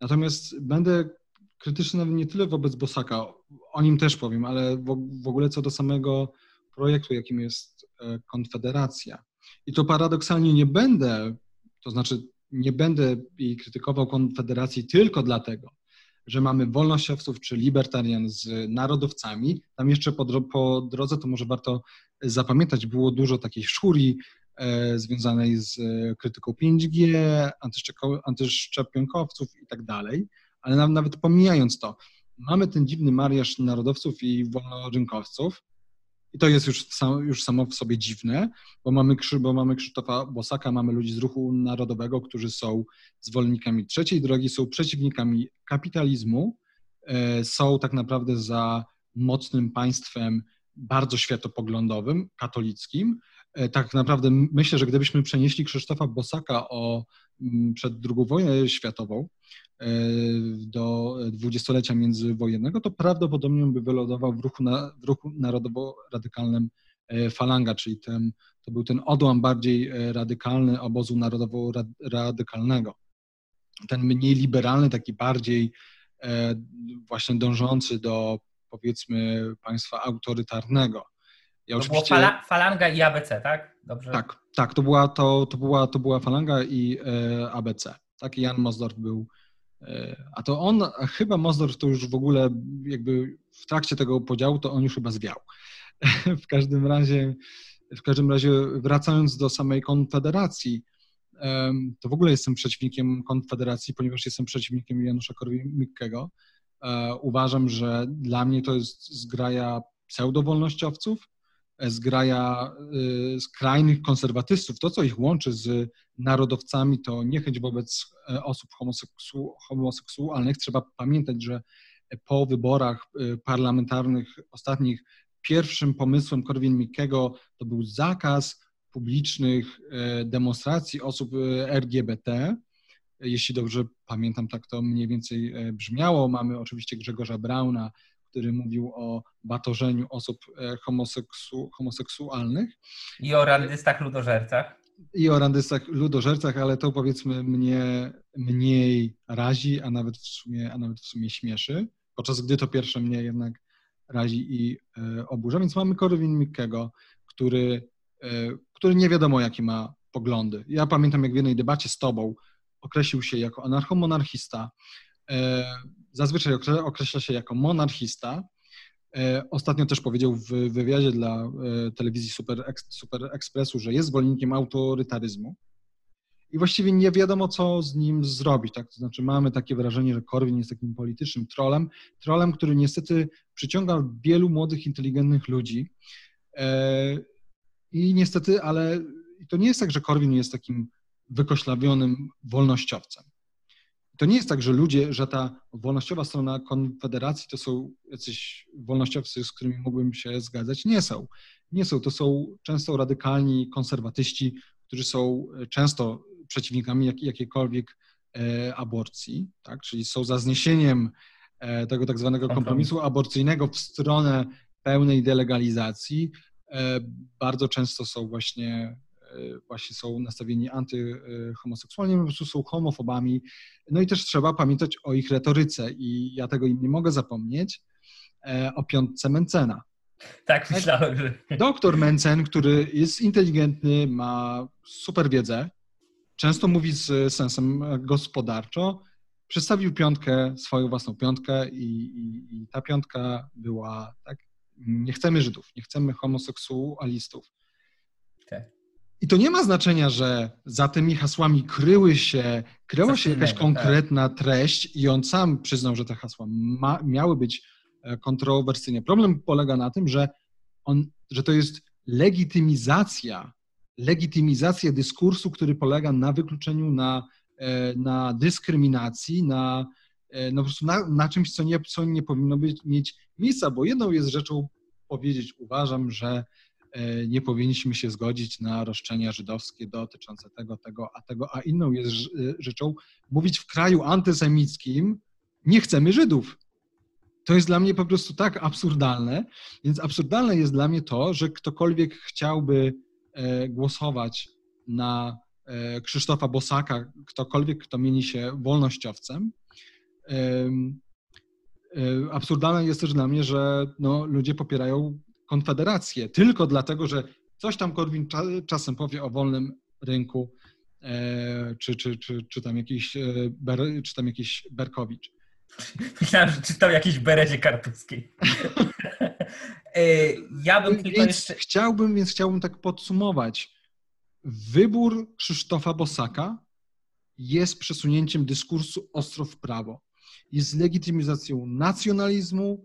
Natomiast będę krytyczny nie tyle wobec Bosaka, o nim też powiem, ale w, ogóle co do samego projektu, jakim jest e, Konfederacja. I to paradoksalnie nie będę, to znaczy nie będę krytykował Konfederacji tylko dlatego, że mamy wolnościowców czy libertarian z narodowcami. Tam jeszcze po, po drodze to może warto zapamiętać, było dużo takiej szuri e, związanej z krytyką 5G, antyszczepionkowców i tak dalej, ale nawet pomijając to, mamy ten dziwny mariaż narodowców i wolnorynkowców, i to jest już, już samo w sobie dziwne, bo mamy, bo mamy Krzysztofa Bosaka, mamy ludzi z ruchu narodowego, którzy są zwolennikami trzeciej drogi, są przeciwnikami kapitalizmu, e, są tak naprawdę za mocnym państwem bardzo światopoglądowym, katolickim. E, tak naprawdę myślę, że gdybyśmy przenieśli Krzysztofa Bosaka o, przed II wojną światową, do dwudziestolecia międzywojennego, to prawdopodobnie by wylądował w ruchu, na, w ruchu narodowo-radykalnym e, Falanga, czyli ten, to był ten odłam bardziej e, radykalny obozu narodowo-radykalnego. Ten mniej liberalny, taki bardziej właśnie dążący do powiedzmy państwa autorytarnego. Ja to oczywiście... było fala, falanga i ABC, tak? Dobrze. Tak, tak, to była, to, to była, to była falanga i e, ABC. Tak, Jan Mosdorf był. E, a to on, a chyba Mosdorf to już w ogóle jakby w trakcie tego podziału, to on już chyba zwiał. w każdym razie, w każdym razie wracając do samej Konfederacji, to w ogóle jestem przeciwnikiem Konfederacji, ponieważ jestem przeciwnikiem Janusza Korwin-Mikkego. E, uważam, że dla mnie to jest zgraja pseudowolnościowców, zgraja e, skrajnych konserwatystów. To, co ich łączy z narodowcami, to niechęć wobec osób homoseksu homoseksualnych. Trzeba pamiętać, że po wyborach parlamentarnych ostatnich pierwszym pomysłem Korwin-Mikkego to był zakaz publicznych demonstracji osób LGBT jeśli dobrze pamiętam, tak to mniej więcej e, brzmiało. Mamy oczywiście Grzegorza Brauna, który mówił o batorzeniu osób e, homoseksu, homoseksualnych. I o randystach ludożercach. I o randystach ludożercach, ale to powiedzmy mnie mniej razi, a nawet w sumie, a nawet w sumie śmieszy, podczas gdy to pierwsze mnie jednak razi i e, oburza. Więc mamy Korwin Mikkego, który, e, który nie wiadomo jakie ma poglądy. Ja pamiętam, jak w jednej debacie z tobą określił się jako anarchomonarchista, zazwyczaj określa się jako monarchista. E, ostatnio też powiedział w wywiadzie dla e, telewizji Super, Super Expressu, że jest zwolennikiem autorytaryzmu. I właściwie nie wiadomo, co z nim zrobić. Tak? To znaczy, mamy takie wrażenie, że Korwin jest takim politycznym trolem, trolem, który niestety przyciąga wielu młodych, inteligentnych ludzi. I niestety, ale to nie jest tak, że Korwin jest takim wykoślawionym wolnościowcem. To nie jest tak, że ludzie, że ta wolnościowa strona Konfederacji to są jacyś wolnościowcy, z którymi mógłbym się zgadzać. Nie są. Nie są. To są często radykalni konserwatyści, którzy są często przeciwnikami jak, jakiejkolwiek e, aborcji, tak? czyli są za zniesieniem e, tego tak zwanego kompromisu aborcyjnego w stronę pełnej delegalizacji. E, bardzo często są właśnie E, właśnie są nastawieni antyhomoseksualnie, po prostu są homofobami. No i też trzeba pamiętać o ich retoryce i ja tego im nie mogę zapomnieć, e, o piątce Mencena. Tak, myślałem, że... Doktor Mencen, który jest inteligentny, ma super wiedzę, często mówi z sensem gospodarczo, przedstawił piątkę, swoją własną piątkę i, i, i ta piątka była, tak, nie chcemy Żydów, nie chcemy homoseksualistów. I to nie ma znaczenia, że za tymi hasłami kryły się, kryła się jakaś tak. konkretna treść i on sam przyznał, że te hasła ma, miały być e, kontrowersyjne. Problem polega na tym, że, on, że to jest legitymizacja, legitymizacja dyskursu, który polega na wykluczeniu, na, e, na dyskryminacji, na, e, no po prostu na, na czymś, co nie, co nie powinno być, mieć miejsca, bo jedną jest rzeczą powiedzieć, uważam, że nie powinniśmy się zgodzić na roszczenia żydowskie dotyczące tego, tego, a tego, a inną jest e, rzeczą mówić w kraju antysemickim nie chcemy Żydów. To jest dla mnie po prostu tak absurdalne, więc absurdalne jest dla mnie to, że ktokolwiek chciałby e, głosować na Krzysztofa Bosaka, ktokolwiek, kto mieni się wolnościowcem, absurdalne jest też dla mnie, że no, ludzie popierają Konfederację tylko dlatego, że coś tam Korwin czasem powie o wolnym rynku, e, czy, czy, czy, czy, tam jakiś, e, czy tam jakiś Berkowicz. Myślałem, że czytał jakiś Berezie Kartuskiej. Ja bym tylko więc jeszcze... Chciałbym, więc chciałbym tak podsumować. Wybór Krzysztofa Bosaka jest przesunięciem dyskursu ostro w prawo. Jest legitymizacją nacjonalizmu,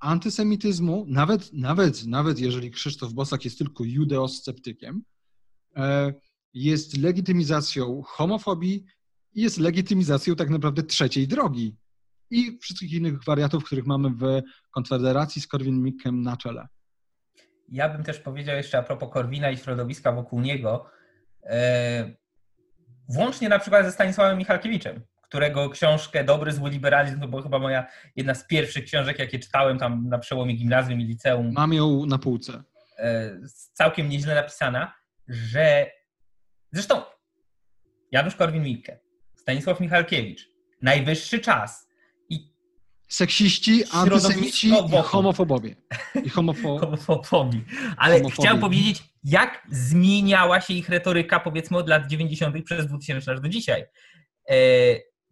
antysemityzmu, nawet, nawet, nawet jeżeli Krzysztof Bosak jest tylko judeosceptykiem, e, jest legitymizacją homofobii i jest legitymizacją tak naprawdę trzeciej drogi i wszystkich innych wariatów, których mamy w Konfederacji z Korwin-Mikkem na czele. Ja bym też powiedział jeszcze a propos Korwina i środowiska wokół niego, e, włącznie na przykład ze Stanisławem Michalkiewiczem, którego książkę Dobry, zły liberalizm to była chyba moja jedna z pierwszych książek, jakie czytałem tam na przełomie gimnazjum i liceum. Mam ją na półce. E, całkiem nieźle napisana, że zresztą Janusz Korwin-Mikke, Stanisław Michalkiewicz, najwyższy czas i seksiści, antysemici i homofobowie. I homofo... Ale homofobii. chciałem powiedzieć, jak zmieniała się ich retoryka, powiedzmy, od lat 90. przez 2000 aż do dzisiaj.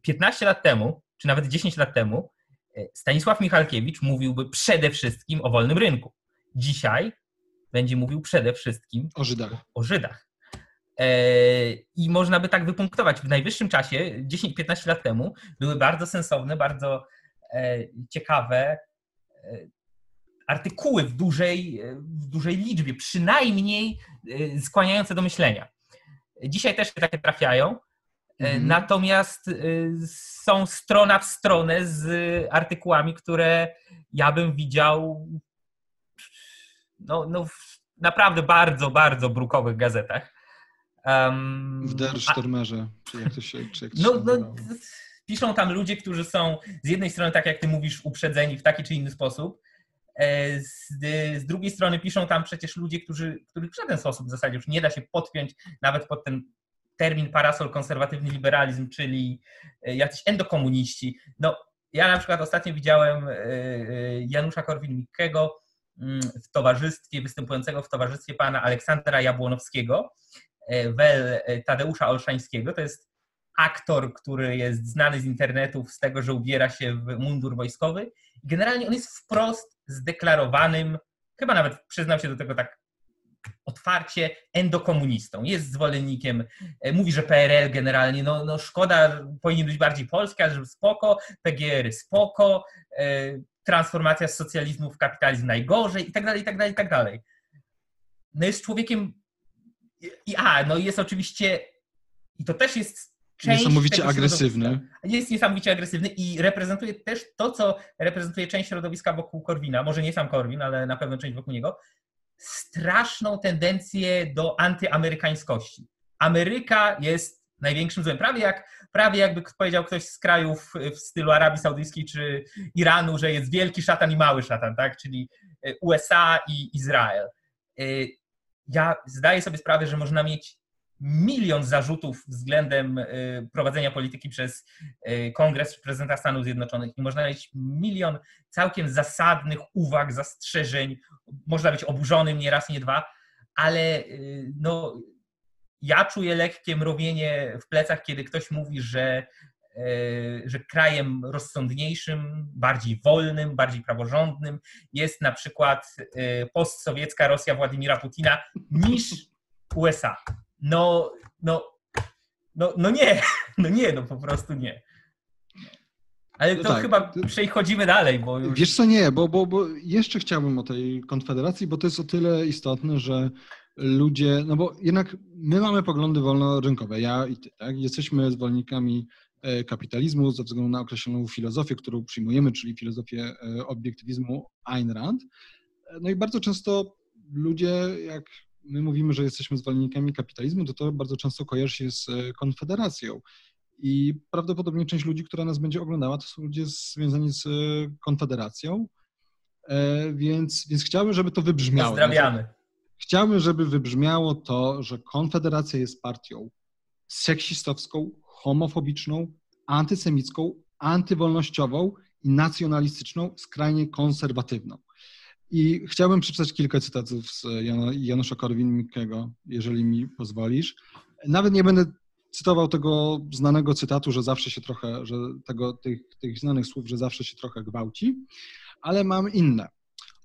15 e, lat temu, czy nawet 10 lat temu, e, Stanisław Michalkiewicz mówiłby przede wszystkim o wolnym rynku. Dzisiaj będzie mówił przede wszystkim o Żydach. O Żydach. E, I można by tak wypunktować. W najwyższym czasie, 10-15 lat temu, były bardzo sensowne, bardzo e, ciekawe artykuły w dużej, w dużej liczbie, przynajmniej skłaniające do myślenia. Dzisiaj też takie trafiają, mhm. natomiast są strona w stronę z artykułami, które ja bym widział no, no w naprawdę bardzo, bardzo brukowych gazetach. Um, w Der Stürmerze, czy jak to się, czy jak to no, no, Piszą tam ludzie, którzy są z jednej strony, tak jak ty mówisz, uprzedzeni w taki czy inny sposób, e, z, z, drugiej strony piszą tam przecież ludzie, którzy, których w żaden sposób w zasadzie już nie da się podpiąć nawet pod ten termin parasol konserwatywny liberalizm, czyli e, jacyś endokomuniści. No, ja na przykład ostatnio widziałem e, Janusza Korwin-Mikkego mm, w towarzystwie, występującego w towarzystwie pana Aleksandra Jabłonowskiego, E, wel e, Tadeusza Olszańskiego. To jest aktor, który jest znany z internetów z tego, że ubiera się w mundur wojskowy. Generalnie on jest wprost zdeklarowanym, chyba nawet przyznał się do tego tak otwarcie, endokomunistą. Jest zwolennikiem, e, mówi, że PRL generalnie, no, no szkoda, powinien być bardziej polski, ale spoko, PGR spoko, transformacja z socjalizmu w kapitalizm najgorzej i tak dalej, i tak dalej, i tak dalej. No jest człowiekiem i a, no jest oczywiście, i to też jest część Niesamowicie agresywny. Jest niesamowicie agresywny i reprezentuje też to, co reprezentuje część środowiska wokół Korwina, może nie sam Korwin, ale na pewno część wokół niego, straszną tendencję do antyamerykańskości. Ameryka jest największym złem. Prawie, jak, prawie jakby powiedział ktoś z krajów w stylu Arabii Saudyjskiej czy Iranu, że jest wielki szatan i mały szatan, tak? czyli USA i Izrael. Y, ja zdaję sobie sprawę, że można mieć milion zarzutów względem y, prowadzenia polityki przez y, Kongres prezydenta Stanów Zjednoczonych i można mieć milion całkiem zasadnych uwag, zastrzeżeń, można być oburzonym nie raz, nie dwa, ale y, no, ja czuję lekkie mrowienie w plecach, kiedy ktoś mówi, że że krajem rozsądniejszym, bardziej wolnym, bardziej praworządnym jest na przykład postsowiecka Rosja Władimira Putina niż USA. No, no, no, no nie, no nie, no po prostu nie. Ale to no tak. chyba przechodzimy dalej, bo już... Wiesz co, nie, bo, bo, bo jeszcze chciałbym o tej konfederacji, bo to jest o tyle istotne, że ludzie, no bo jednak my mamy poglądy wolnorynkowe, ja i ty, tak? Jesteśmy zwolennikami E, kapitalizmu ze względu na określoną filozofię, którą przyjmujemy, czyli filozofię e, obiektywizmu Ayn Rand. E, no i bardzo często ludzie, jak my mówimy, że jesteśmy zwolennikami kapitalizmu, to to bardzo często kojarzy się z Konfederacją. I prawdopodobnie część ludzi, która nas będzie oglądała, to są ludzie związani z Konfederacją. Więc, więc chciałbym, żeby to wybrzmiało. Pozdrawiamy. Chciałbym, żeby wybrzmiało to, że Konfederacja jest partią seksistowską, homofobiczną, antysemicką, antywolnościową i nacjonalistyczną, skrajnie konserwatywną. I chciałbym przeczytać kilka cytatów z Janusza Korwin-Mikkego, jeżeli mi pozwolisz. Nawet nie będę cytował tego znanego cytatu, że zawsze się trochę, że tego, tych, tych znanych słów, że zawsze się trochę gwałci, ale mam inne.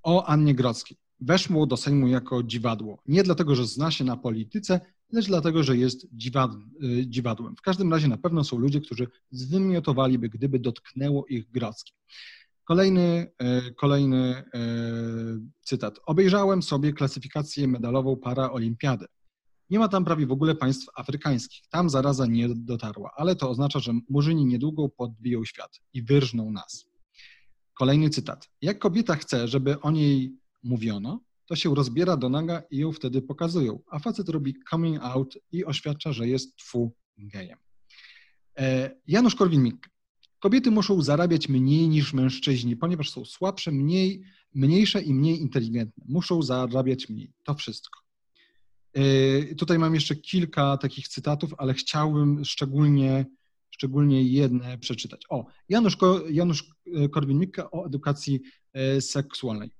O Annie Grodzkiej. Weszło do Sejmu jako dziwadło. Nie dlatego, że zna się na polityce, lecz dlatego, że jest y, dziwadłem. W każdym razie na pewno są ludzie, którzy zwymiotowaliby, gdyby dotknęło ich Grodzki. Kolejny, y, kolejny y, cytat. Obejrzałem sobie klasyfikację medalową paraolimpiady. Nie ma tam prawie w ogóle państw afrykańskich. Tam zaraza nie dotarła, ale to oznacza, że murzyni niedługo podbiją świat i wyrżną nas. Kolejny cytat. Jak kobieta chce, żeby o niej mówiono, to się rozbiera do naga i ją wtedy pokazują. A facet robi coming out i oświadcza, że jest twu gejem. E, Janusz Korwin-Mikke. Kobiety muszą zarabiać mniej niż mężczyźni, ponieważ są słabsze, mniej, mniejsze i mniej inteligentne. Muszą zarabiać mniej. To wszystko. E, tutaj mam jeszcze kilka takich cytatów, ale chciałbym szczególnie, szczególnie jedne przeczytać. O, Janusz, Janusz Korwin-Mikke o edukacji seksualnej.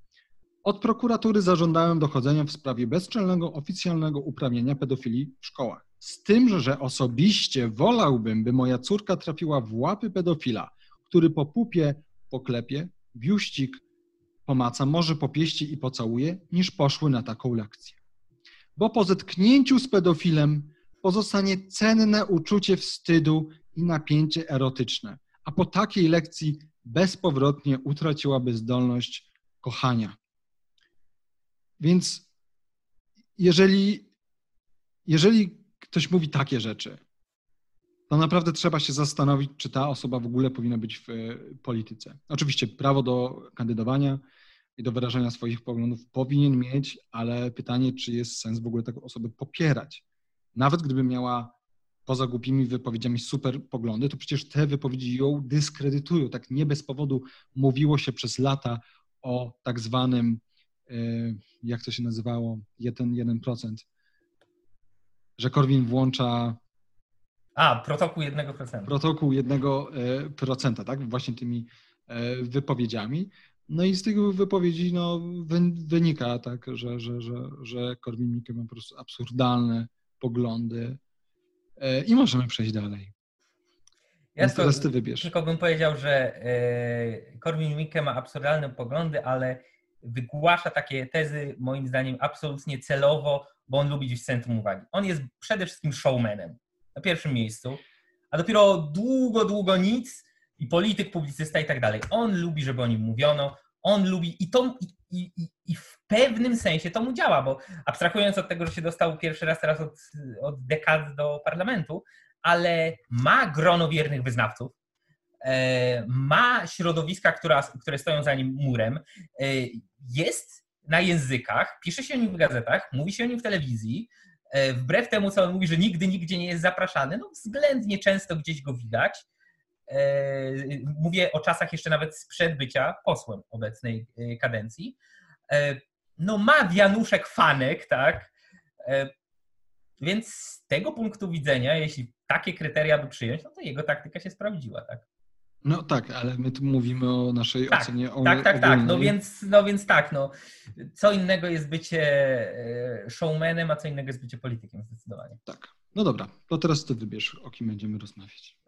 Od prokuratury zażądałem dochodzenia w sprawie bezczelnego oficjalnego uprawnienia pedofilii w szkołach. Z tym, że osobiście wolałbym, by moja córka trafiła w łapy pedofila, który po pupie poklepie, biuścik pomaca, może popieści i pocałuje, niż poszły na taką lekcję. Bo po zetknięciu z pedofilem pozostanie cenne uczucie wstydu i napięcie erotyczne, a po takiej lekcji bezpowrotnie utraciłaby zdolność kochania. Więc jeżeli, jeżeli ktoś mówi takie rzeczy, to naprawdę trzeba się zastanowić, czy ta osoba w ogóle powinna być w e, polityce. Oczywiście prawo do kandydowania i do wyrażania swoich poglądów powinien mieć, ale pytanie, czy jest sens w ogóle taką osobę popierać. Nawet gdyby miała poza głupimi wypowiedziami super poglądy, to przecież te wypowiedzi ją dyskredytują. Tak nie bez powodu mówiło się przez lata o tak zwanym E, jak to się nazywało, 1%, 1%, że Korwin włącza. A, protokół 1%. Protokół 1%, tak? Właśnie tymi e, wypowiedziami. No i z tych wypowiedzi no, wynika, tak, że, że, że, że Korwin Mikke ma po prostu absurdalne poglądy e, i możemy przejść dalej. Ja teraz ty wybierz. Tylko bym powiedział, że Korwin Mikke ma absurdalne poglądy, ale wygłasza takie tezy, moim zdaniem, absolutnie celowo, bo on lubi w centrum uwagi. On jest przede wszystkim showmanem na pierwszym miejscu, a dopiero długo, długo nic i polityk, publicysta i tak dalej. On lubi, żeby o nim mówiono, on lubi i to i, i, i w pewnym sensie to mu działa, bo abstrahując od tego, że się dostał pierwszy raz teraz od, od dekad do parlamentu, ale ma grono wiernych wyznawców, ma środowiska, która, które stoją za nim murem, e, jest na językach, pisze się o nim w gazetach, mówi się o nim w telewizji, e, wbrew temu, co on mówi, że nigdy, nigdzie nie jest zapraszany, no względnie często gdzieś go widać. Mówię o czasach jeszcze nawet sprzed bycia posłem obecnej kadencji. No ma wianuszek fanek, tak? Więc z tego punktu widzenia, jeśli takie kryteria by przyjąć, no to jego taktyka się sprawdziła, tak? No tak, ale my tu mówimy o naszej tak, ocenie o Tak, tak, tak. No więc, no więc tak, no. Co innego jest bycie e, showmanem, a co innego jest bycie politykiem zdecydowanie. Tak. No dobra, to teraz ty wybierz, o kim będziemy rozmawiać.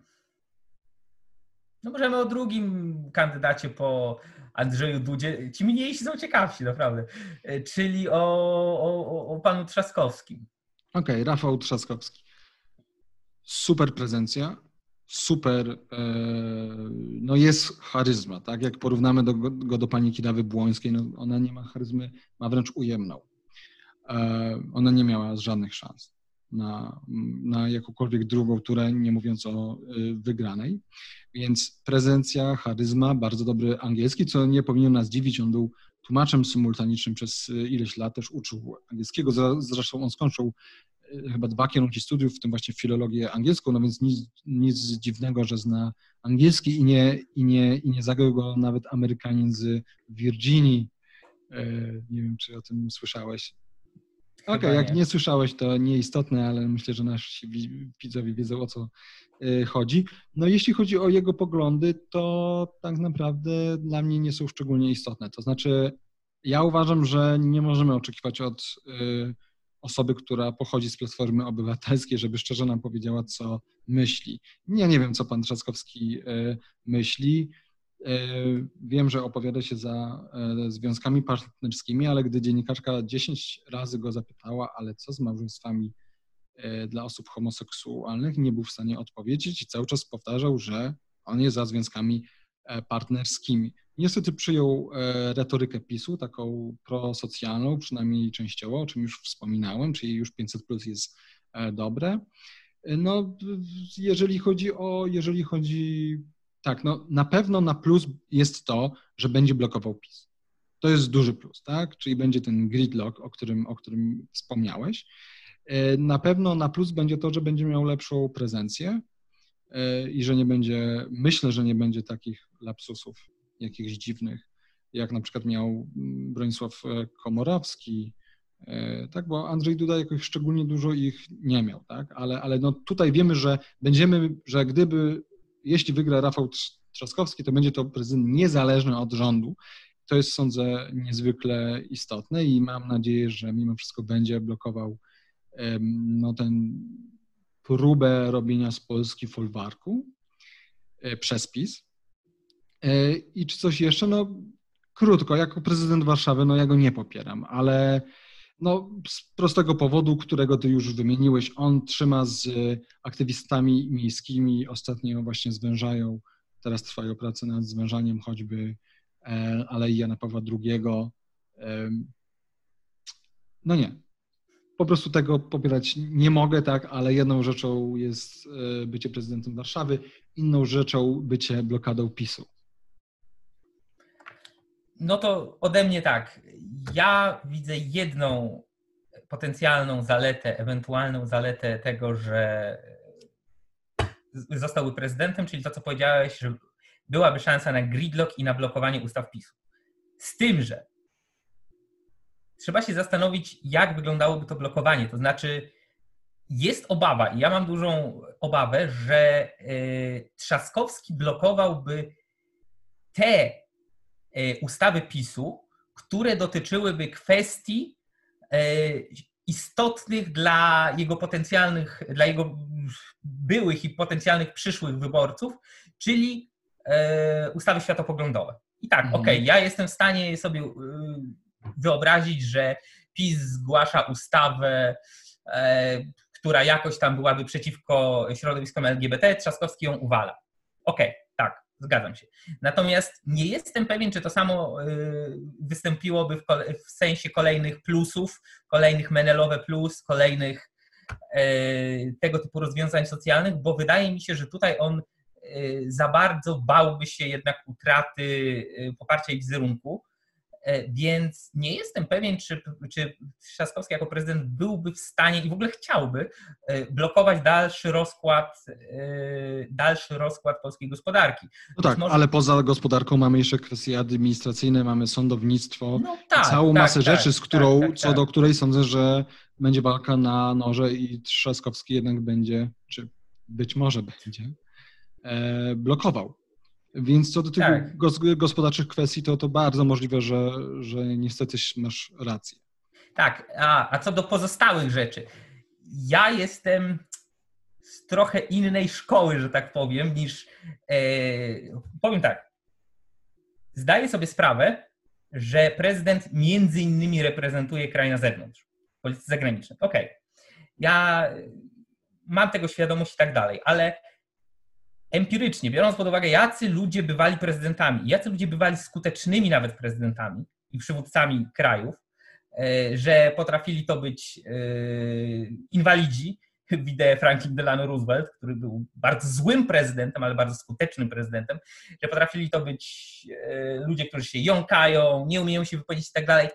No możemy o drugim kandydacie po Andrzeju Dudzie. Ci mniejsi są ciekawsi, naprawdę. E, czyli o, o, o panu Trzaskowskim. Okej, okay, Rafał Trzaskowski. Super prezencja super, e, no jest charyzma, tak? Jak porównamy do, go do pani Kidawy Błońskiej, no ona nie ma charyzmy, ma wręcz ujemną. E, ona nie miała żadnych szans na, na jakąkolwiek drugą turę, nie mówiąc o e, wygranej. Więc prezencja, charyzma, bardzo dobry angielski, co nie powinno nas dziwić. On był tłumaczem symultanicznym przez ileś lat, też uczył angielskiego. Zresztą on skończył chyba dwa kierunki studiów, w tym właśnie filologię angielską, no więc nic, nic dziwnego, że zna angielski i nie, i, nie, i nie zagrał go nawet Amerykanin z Virginii. E, nie wiem, czy o tym słyszałeś. Okej, okay, jak nie słyszałeś, to nieistotne, ale myślę, że nasi widzowie wiedzą, o co e, chodzi. No jeśli chodzi o jego poglądy, to tak naprawdę dla mnie nie są szczególnie istotne. To znaczy, ja uważam, że nie możemy oczekiwać od e, osoby, która pochodzi z Platformy Obywatelskiej, żeby szczerze nam powiedziała, co myśli. Ja nie wiem, co pan Trzaskowski e, myśli. E, wiem, że opowiada się za e, związkami partnerskimi, ale gdy dziennikarka 10 razy go zapytała, ale co z małżeństwami dla osób homoseksualnych, nie był w stanie odpowiedzieć i cały czas powtarzał, że on jest za związkami partnerskimi. Niestety przyjął e, retorykę PiSu, taką prosocjalną, przynajmniej częściowo, o czym już wspominałem, czyli już 500 plus jest e, dobre. E, no, jeżeli chodzi o, jeżeli chodzi, tak, no na pewno na plus jest to, że będzie blokował PiS. To jest duży plus, tak? Czyli będzie ten gridlock, o którym, o którym wspomniałeś. Na pewno na plus będzie to, że będzie miał lepszą prezencję i że nie będzie, myślę, że nie będzie takich lapsusów jakichś dziwnych, jak na przykład miał mm, Bronisław e, Komorowski, Tak, bo Andrzej Duda jakoś szczególnie dużo ich nie miał, tak? Ale, ale no tutaj wiemy, że będziemy, że gdyby, jeśli wygra Rafał Trzaskowski, to będzie to prezydent niezależny od rządu. To jest, sądzę, niezwykle istotne i mam nadzieję, że mimo wszystko będzie blokował no, ten próbę robienia z Polski folwarku e, przez PiS. E, I czy coś jeszcze? No krótko, jako prezydent Warszawy, no ja go nie popieram, ale no, z prostego powodu, którego ty już wymieniłeś, on trzyma z aktywistami miejskimi, ostatnio właśnie zwężają, teraz trwają prace nad zwężaniem choćby e, Alei Jana Pawła II. No nie, po prostu tego popierać nie mogę, tak, ale jedną rzeczą jest e, bycie prezydentem Warszawy, inną rzeczą bycie blokadą PiSu. No to ode mnie tak. Ja widzę jedną potencjalną zaletę, ewentualną zaletę tego, że zostałby prezydentem, czyli to, co powiedziałeś, że byłaby szansa na gridlock i na blokowanie ustaw PiSu. Z tym, że trzeba się zastanowić, jak wyglądałoby to blokowanie. To znaczy, jest obawa, i ja mam dużą obawę, że y, Trzaskowski blokowałby te ustawy PiSu, które dotyczyłyby kwestii y, istotnych dla jego potencjalnych, dla jego byłych i potencjalnych przyszłych wyborców, czyli ustawy światopoglądowe. I tak, mhm. okej, okay, ja jestem w stanie sobie wyobrazić, że PiS zgłasza ustawę, e, która jakoś tam byłaby przeciwko środowiskom LGBT, Trzaskowski ją uwala. Okej, okay, zgadzam się. Natomiast nie jestem pewien, czy to samo e, wystąpiło w, w sensie kolejnych plusów, kolejnych Menelowe plus, kolejnych e, tego typu rozwiązań socjalnych, bo wydaje mi się, że tutaj on za bardzo bałby się jednak utraty poparcia i wizerunku więc nie jestem pewien, czy, czy Trzaskowski jako prezydent byłby w stanie i w ogóle chciałby e, blokować dalszy rozkład, e, dalszy rozkład polskiej gospodarki. No tak, może... ale poza gospodarką mamy jeszcze kwestie administracyjne, mamy sądownictwo, no tak, całą tak, masę tak, rzeczy, z którą, tak, tak, co do której sądzę, że będzie walka na noże i Trzaskowski jednak będzie, czy być może będzie, blokował. Więc co do tych tak. gospodarczych kwestii, to, to bardzo możliwe, że, że niestety masz rację. Tak, a, a co do pozostałych rzeczy. Ja jestem z trochę innej szkoły, że tak powiem, niż. E, powiem tak. Zdaję sobie sprawę, że prezydent między innymi reprezentuje kraj na zewnątrz, w polityce zagranicznej. Okej. Okay. Ja mam tego świadomość i tak dalej, ale empirycznie, biorąc pod uwagę, jacy ludzie bywali prezydentami, jacy ludzie bywali skutecznymi nawet prezydentami i przywódcami krajów, e, że potrafili to być e, inwalidzi, widzę Franklin Delano Roosevelt, który był bardzo złym prezydentem, ale bardzo skutecznym prezydentem, że potrafili to być e, ludzie, którzy się jąkają, nie umieją się wypowiedzieć i tak dalej.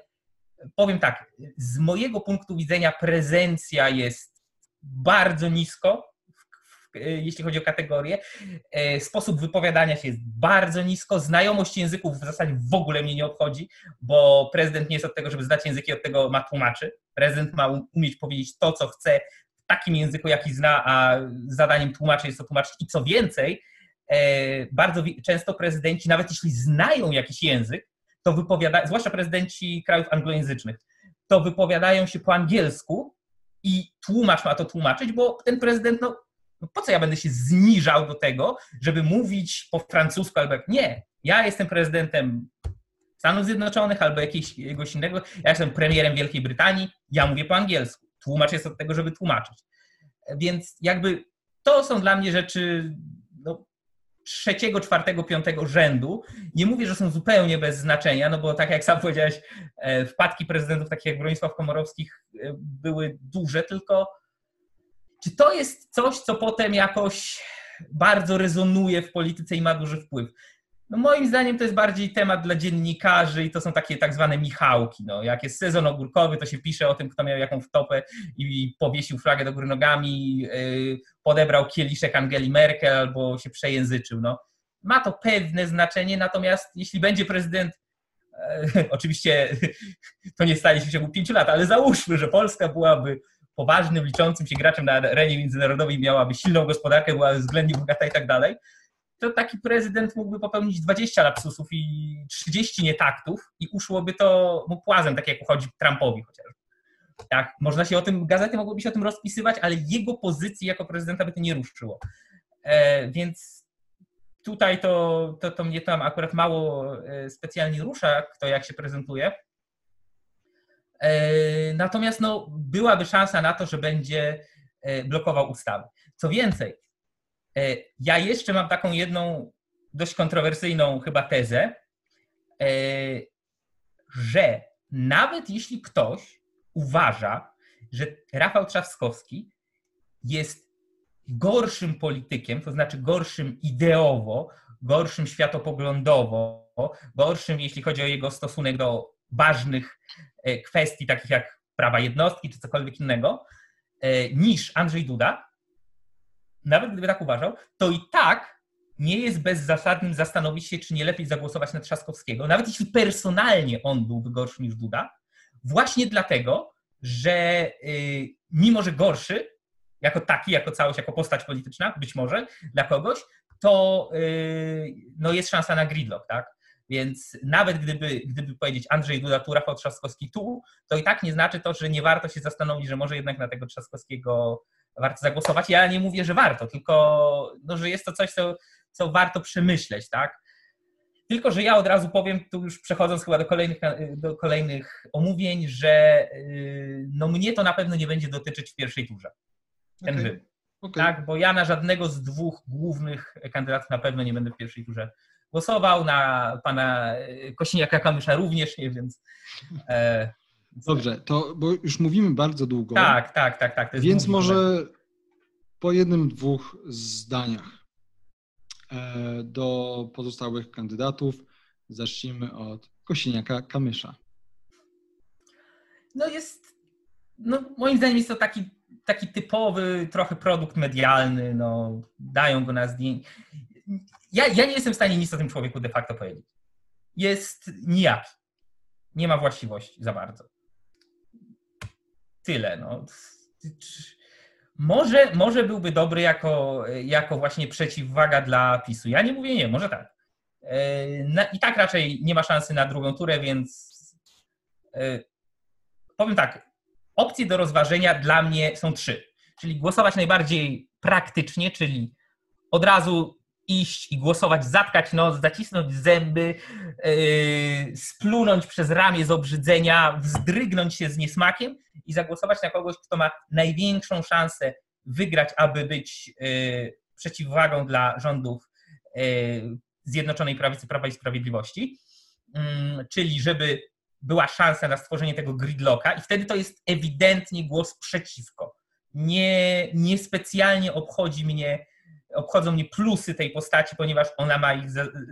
Powiem tak, z mojego punktu widzenia prezencja jest bardzo nisko, jeśli chodzi o kategorie. E, sposób wypowiadania się jest bardzo nisko. Znajomość języków w zasadzie w ogóle mnie nie obchodzi, bo prezydent nie jest od tego, żeby zdać języki, od tego ma tłumaczy. Prezydent ma umieć powiedzieć to, co chce w takim języku, jaki zna, a zadaniem tłumaczy jest to tłumaczyć. I co więcej, e, bardzo często prezydenci, nawet jeśli znają jakiś język, to wypowiadają, zwłaszcza prezydenci krajów anglojęzycznych, to wypowiadają się po angielsku i tłumacz ma to tłumaczyć, bo ten prezydent no, no po co ja będę się zniżał do tego, żeby mówić po francusku albo jak nie. Ja jestem prezydentem Stanów Zjednoczonych albo jakiegoś innego. Ja jestem premierem Wielkiej Brytanii, ja mówię po angielsku. Tłumacz jest od tego, żeby tłumaczyć. Więc jakby to są dla mnie rzeczy no, trzeciego, czwartego, piątego rzędu. Nie mówię, że są zupełnie bez znaczenia, no bo tak jak sam powiedziałeś, e, wpadki prezydentów takich jak Bronisław Komorowskich e, były duże, tylko czy to jest coś, co potem jakoś bardzo rezonuje w polityce i ma duży wpływ? No moim zdaniem to jest bardziej temat dla dziennikarzy i to są takie tak zwane Michałki. No, jak jest sezon ogórkowy, to się pisze o tym, kto miał jaką wtopę i powiesił flagę do góry nogami, yy, podebrał kieliszek Angeli Merkel albo się przejęzyczył. No. Ma to pewne znaczenie, natomiast jeśli będzie prezydent Oczywiście to nie stanie się w ciągu pięciu lat, ale załóżmy, że Polska byłaby poważnym, liczącym się graczem na arenie międzynarodowej, miałaby silną gospodarkę, byłaby względnie bogata i tak dalej, to taki prezydent mógłby popełnić 20 lapsusów i 30 nietaktów i uszłoby to mu płazem, tak jak uchodzi Trumpowi chociażby. Tak, można się o tym, gazety mogłyby się o tym rozpisywać, ale jego pozycji jako prezydenta by to nie ruszyło. E, więc tutaj to, to, to mnie tam akurat mało e, specjalnie rusza, kto jak się prezentuje. E, natomiast no, byłaby szansa na to, że będzie e, blokował ustawy. Co więcej, e, ja jeszcze mam taką jedną dość kontrowersyjną chyba tezę, że nawet jeśli ktoś uważa, że Rafał Trzaskowski jest gorszym politykiem, to znaczy gorszym ideowo, gorszym światopoglądowo, gorszym jeśli chodzi o jego stosunek do ważnych E, kwestii takich jak prawa jednostki czy cokolwiek innego, e, niż Andrzej Duda, nawet gdyby tak uważał, to i tak nie jest bezzasadnym zastanowić się, czy nie lepiej zagłosować na Trzaskowskiego, nawet jeśli personalnie on byłby gorszy niż Duda, właśnie dlatego, że y, mimo, że gorszy, jako taki, jako całość, jako postać polityczna, być może dla kogoś, to y, no jest szansa na gridlock, tak? Więc nawet gdyby, gdyby powiedzieć Andrzej Duda tu, Rafał Trzaskowski tu, to i tak nie znaczy to, że nie warto się zastanowić, że może jednak na tego Trzaskowskiego warto zagłosować. Ja nie mówię, że warto, tylko no, że jest to coś, co, co warto przemyśleć, tak? Tylko, że ja od razu powiem, tu już przechodząc chyba do kolejnych, do kolejnych omówień, że y, no mnie to na pewno nie będzie dotyczyć w pierwszej turze. Ten okay. wybór. Okay. Tak, bo ja na żadnego z dwóch głównych kandydatów na pewno nie będę w pierwszej turze głosował, na pana Kośniaka Kamysza również nie, więc... E, Dobrze, to bo już mówimy bardzo długo. Tak, tak, tak. tak więc może po jednym, dwóch zdaniach e, do pozostałych kandydatów zacznijmy od Kosiniaka Kamysza. No jest, no moim zdaniem jest to taki, taki typowy trochę produkt medialny, no dają go na zdjęcie ja, ja nie jestem w stanie nic o tym człowieku de facto powiedzieć. Jest nijaki. Nie ma właściwości za bardzo. Tyle. No. Może, może byłby dobry jako, jako właśnie przeciwwaga dla PiSu. Ja nie mówię nie, może tak. E, I tak raczej nie ma szansy na drugą turę, więc e, powiem tak. Opcje do rozważenia dla mnie są trzy. Czyli głosować najbardziej praktycznie, czyli od razu iść i głosować, zatkać nos, zacisnąć zęby, yy, splunąć przez ramię z obrzydzenia, wzdrygnąć się z niesmakiem i zagłosować na kogoś, kto ma największą szansę wygrać, aby być yy, przeciwwagą dla rządów yy, Zjednoczonej Prawicy Prawa i Sprawiedliwości, mm, czyli żeby była szansa na stworzenie tego gridlocka i wtedy to jest ewidentnie głos przeciwko. Nie, nie specjalnie obchodzi mnie obchodzą mnie plusy tej postaci, ponieważ ona ma ich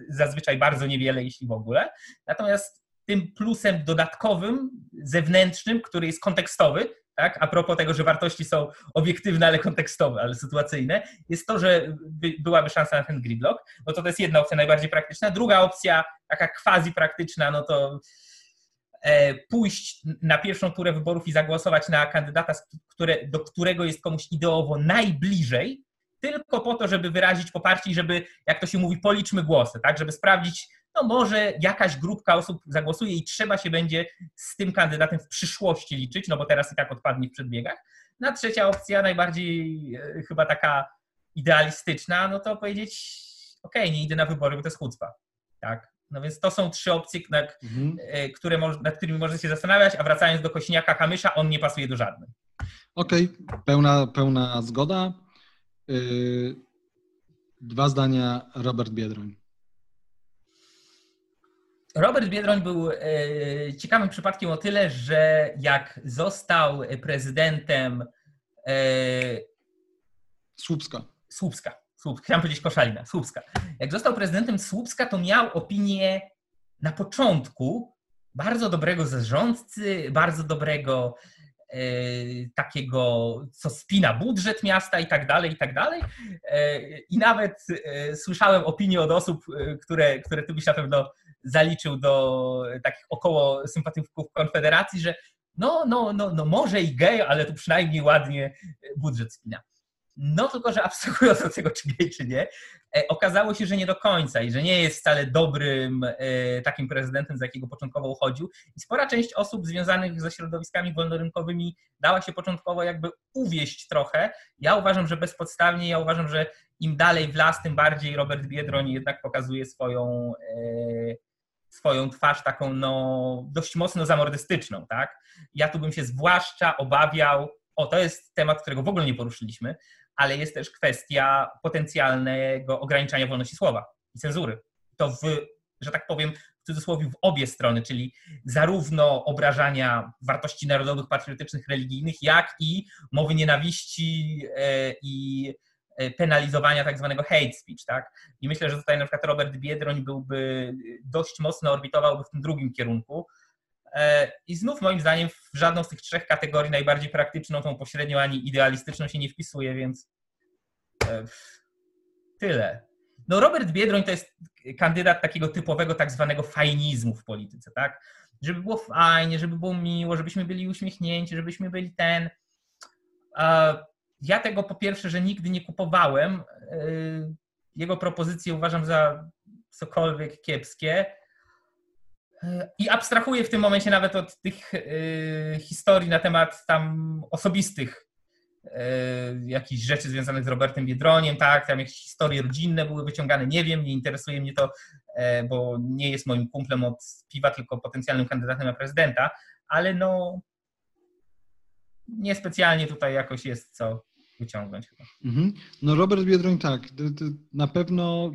zazwyczaj bardzo niewiele, jeśli w ogóle. Natomiast tym plusem dodatkowym, zewnętrznym, który jest kontekstowy, tak? a propos tego, że wartości są obiektywne, ale kontekstowe, ale sytuacyjne, jest to, że by, byłaby szansa na ten gridlock. No to to jest jedna opcja najbardziej praktyczna. Druga opcja, taka quasi praktyczna, no to e, pójść na pierwszą turę wyborów i zagłosować na kandydata, które, do którego jest komuś ideowo najbliżej, tylko po to, żeby wyrazić poparcie i żeby, jak to się mówi, policzmy głosy, tak, żeby sprawdzić, no może jakaś grupka osób zagłosuje i trzeba się będzie z tym kandydatem w przyszłości liczyć, no bo teraz i tak odpadnie w przedbiegach. Na trzecia opcja, najbardziej e, chyba taka idealistyczna, no to powiedzieć, okej, okay, nie idę na wybory, bo to jest chucpa, tak. No więc to są trzy opcje, na, mhm. E, które, nad którymi można się zastanawiać, a wracając do Kośniaka Kamysza, on nie pasuje do żadnej. Okej, okay. pełna, pełna zgoda. Yy, dwa zdania Robert Biedroń. Robert Biedroń był e, ciekawym przypadkiem o tyle, że jak został prezydentem e, Słupska. Słupska. Słupska. Chciałem powiedzieć Koszalina. Słupska. Jak został prezydentem Słupska, to miał opinię na początku bardzo dobrego zarządcy, bardzo dobrego takiego, co spina budżet miasta i tak dalej, i tak dalej. E, I nawet e, słyszałem opinie od osób, które, które ty byś na pewno zaliczył do takich około sympatyków Konfederacji, że no, no, no, no może i gej, ale tu przynajmniej ładnie budżet spina. No tylko, że abstrahując od tego, czy gej, czy nie, e, okazało się, że nie do końca i że nie jest wcale dobrym e, takim prezydentem, za jakiego początkowo uchodził. I spora część osób związanych ze środowiskami wolnorynkowymi dała się początkowo jakby uwieść trochę. Ja uważam, że bezpodstawnie, ja uważam, że im dalej w las, tym bardziej Robert Biedroń jednak pokazuje swoją, e, swoją twarz taką no, dość mocno zamordystyczną. Tak? Ja tu bym się zwłaszcza obawiał, o to jest temat, którego w ogóle nie poruszyliśmy, ale jest też kwestia potencjalnego ograniczania wolności słowa i cenzury. To w, że tak powiem, w cudzysłowie w obie strony, czyli zarówno obrażania wartości narodowych, patriotycznych, religijnych, jak i mowy nienawiści e, i e, penalizowania tak zwanego hate speech, tak? I myślę, że tutaj na przykład Robert Biedroń byłby dość mocno orbitowałby w tym drugim kierunku, E, I znów moim zdaniem w żadną z tych trzech kategorii najbardziej praktyczną, tą pośrednią ani idealistyczną się nie wpisuje, więc e, tyle. No Robert Biedroń to jest kandydat takiego typowego tak zwanego fajnizmu w polityce, tak? Żeby było fajnie, żeby było miło, żebyśmy byli uśmiechnięci, żebyśmy byli ten. Ja tego po pierwsze, że nigdy nie kupowałem. E, jego propozycje uważam za cokolwiek kiepskie. I abstrahuję w tym momencie nawet od tych y, historii na temat tam osobistych y, jakichś rzeczy związanych z Robertem Biedroniem, tak, tam jakieś historie rodzinne były wyciągane, nie wiem, nie interesuje mnie to, y, bo nie jest moim kumplem od piwa, tylko potencjalnym kandydatem na prezydenta, ale no niespecjalnie tutaj jakoś jest co wyciągnąć chyba. Mhm. No Robert Biedroń tak, na pewno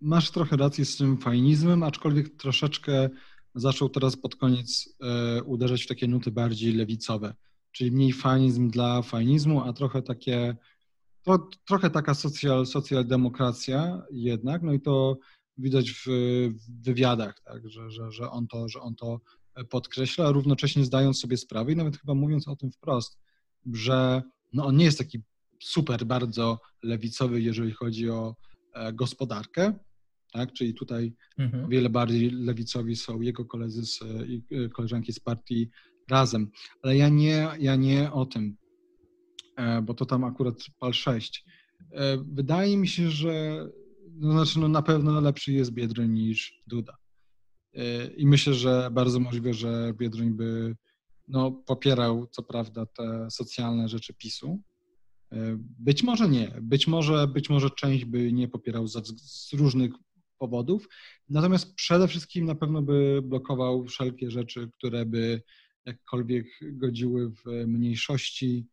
masz trochę rację z tym fajnizmem, aczkolwiek troszeczkę zaczął teraz pod koniec e, uderzać w takie nuty bardziej lewicowe, czyli mniej fanizm dla fajnizmu, a trochę takie, to, trochę taka socjal, socjaldemokracja jednak, no i to widać w, w wywiadach, tak, że, że, że, on to, że on to podkreśla, równocześnie zdając sobie sprawę i nawet chyba mówiąc o tym wprost, że no on nie jest taki super bardzo lewicowy, jeżeli chodzi o e, gospodarkę, tak? Czyli tutaj mhm. wiele bardziej lewicowi są jego koledzy z, i e, koleżanki z partii razem. Ale ja nie, ja nie o tym, e, bo to tam akurat pal 6. E, wydaje mi się, że no znaczy no na pewno lepszy jest Biedroń niż Duda. I myślę, że bardzo możliwe, że Biedroń by no, popierał co prawda te socjalne rzeczy PiSu. Być może nie. Być może, być może część by nie popierał z różnych powodów. Natomiast przede wszystkim na pewno by blokował wszelkie rzeczy, które by jakkolwiek godziły w mniejszości,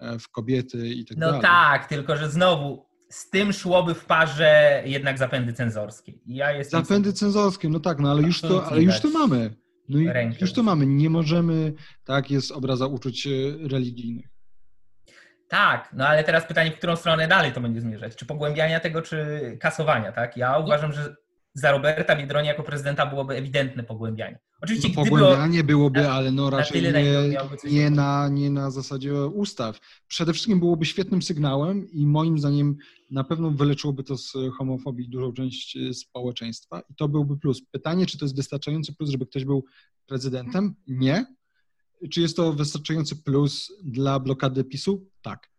e, w kobiety i tak no dalej. No tak, tylko że znowu z tym szłoby w parze jednak zapędy cenzorskie. Ja jestem zapędy cenzorskie, no tak, no ale już to, ale już to mamy. No i już to mamy. Nie możemy, tak, jest obraza uczuć religijnych. Tak, no ale teraz pytanie, w którą stronę dalej to będzie zmierzać? Czy pogłębiania tego, czy kasowania, tak? Ja uważam, że za Roberta Biedronia jako prezydenta byłoby ewidentne pogłębianie. Oczywiście no, pogłębianie byłoby, ale no raczej na nie, nie, na, nie na zasadzie ustaw. Przede wszystkim byłoby świetnym sygnałem i moim zdaniem na pewno wyleczyłoby to z homofobii dużą część e, społeczeństwa i to byłby plus. Pytanie, czy to jest wystarczający plus, żeby ktoś był prezydentem? Nie. Czy jest to wystarczający plus dla blokady PiSu? Tak.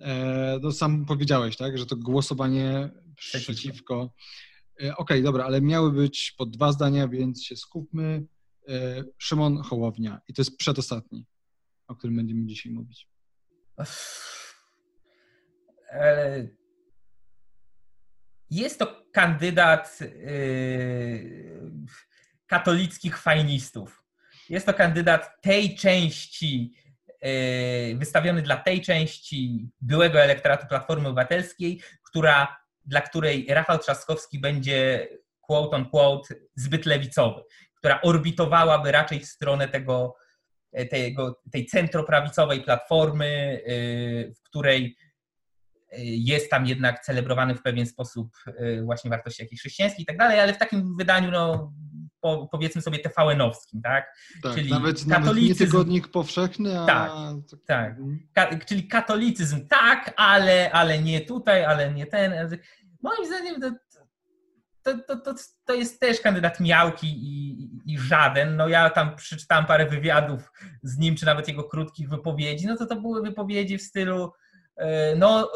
E, no sam powiedziałeś, tak, że to głosowanie przeciwko. przeciwko. E, okej, okay, dobra, ale miały być po dwa zdania, więc się skupmy. E, Szymon Hołownia i to jest przedostatni, o którym będziemy dzisiaj mówić. Jest to kandydat y, katolickich fajnistów. Jest to kandydat tej części, e, wystawiony dla tej części byłego elektoratu Platformy Obywatelskiej, która, dla której Rafał Trzaskowski będzie quote on quote zbyt lewicowy, która orbitowałaby raczej w stronę tego, e, tego, tej centroprawicowej platformy, e, w której jest tam jednak celebrowany w pewien sposób właśnie wartości jakieś chrześcijańskie i tak dalej, ale w takim wydaniu no, po, powiedzmy sobie TVN-owskim, tak? tak czyli nawet, katolicyzm. Nawet nie tygodnik powszechny, a... Tak, tak. Ka czyli katolicyzm tak, ale, ale nie tutaj, ale nie ten. Moim zdaniem to, to, to, to, to jest też kandydat miałki i, i, żaden. No ja tam przeczytałem parę wywiadów z nim, czy nawet jego krótkich wypowiedzi, no to to były wypowiedzi w stylu e, no,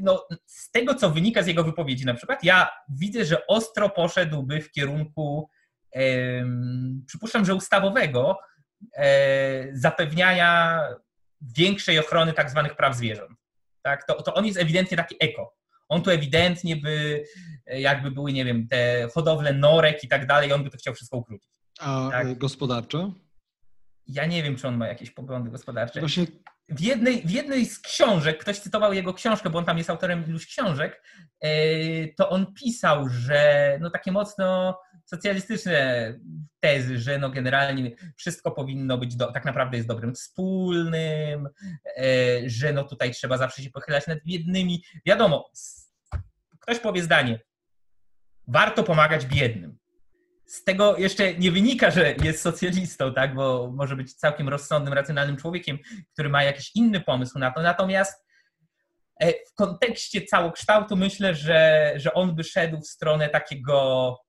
no, z tego, co wynika z jego wypowiedzi na przykład, ja widzę, że ostro poszedłby w kierunku, przypuszczam, że ustawowego, e, zapewniania większej ochrony tak zwanych praw zwierząt. Tak? To, to on jest ewidentnie taki eko. On tu ewidentnie by, jakby były, nie wiem, te hodowle norek i tak dalej, on by to chciał wszystko ukrócić. A tak? gospodarczo? Ja nie wiem, czy on ma jakieś poglądy gospodarcze. Właśnie... W, jednej, w jednej z książek, ktoś cytował jego książkę, bo on tam jest autorem iluś książek, e, to on pisał, że no takie mocno socjalistyczne tezy, że no generalnie wszystko powinno być, do, tak naprawdę jest dobrym wspólnym, e, że no tutaj trzeba zawsze się pochylać nad biednymi. Wiadomo, ktoś powie zdanie, warto pomagać biednym. Z tego jeszcze nie wynika, że jest socjalistą, tak? bo może być całkiem rozsądnym, racjonalnym człowiekiem, który ma jakiś inny pomysł na to. Natomiast e, w kontekście całokształtu myślę, że, że on by szedł w stronę takiego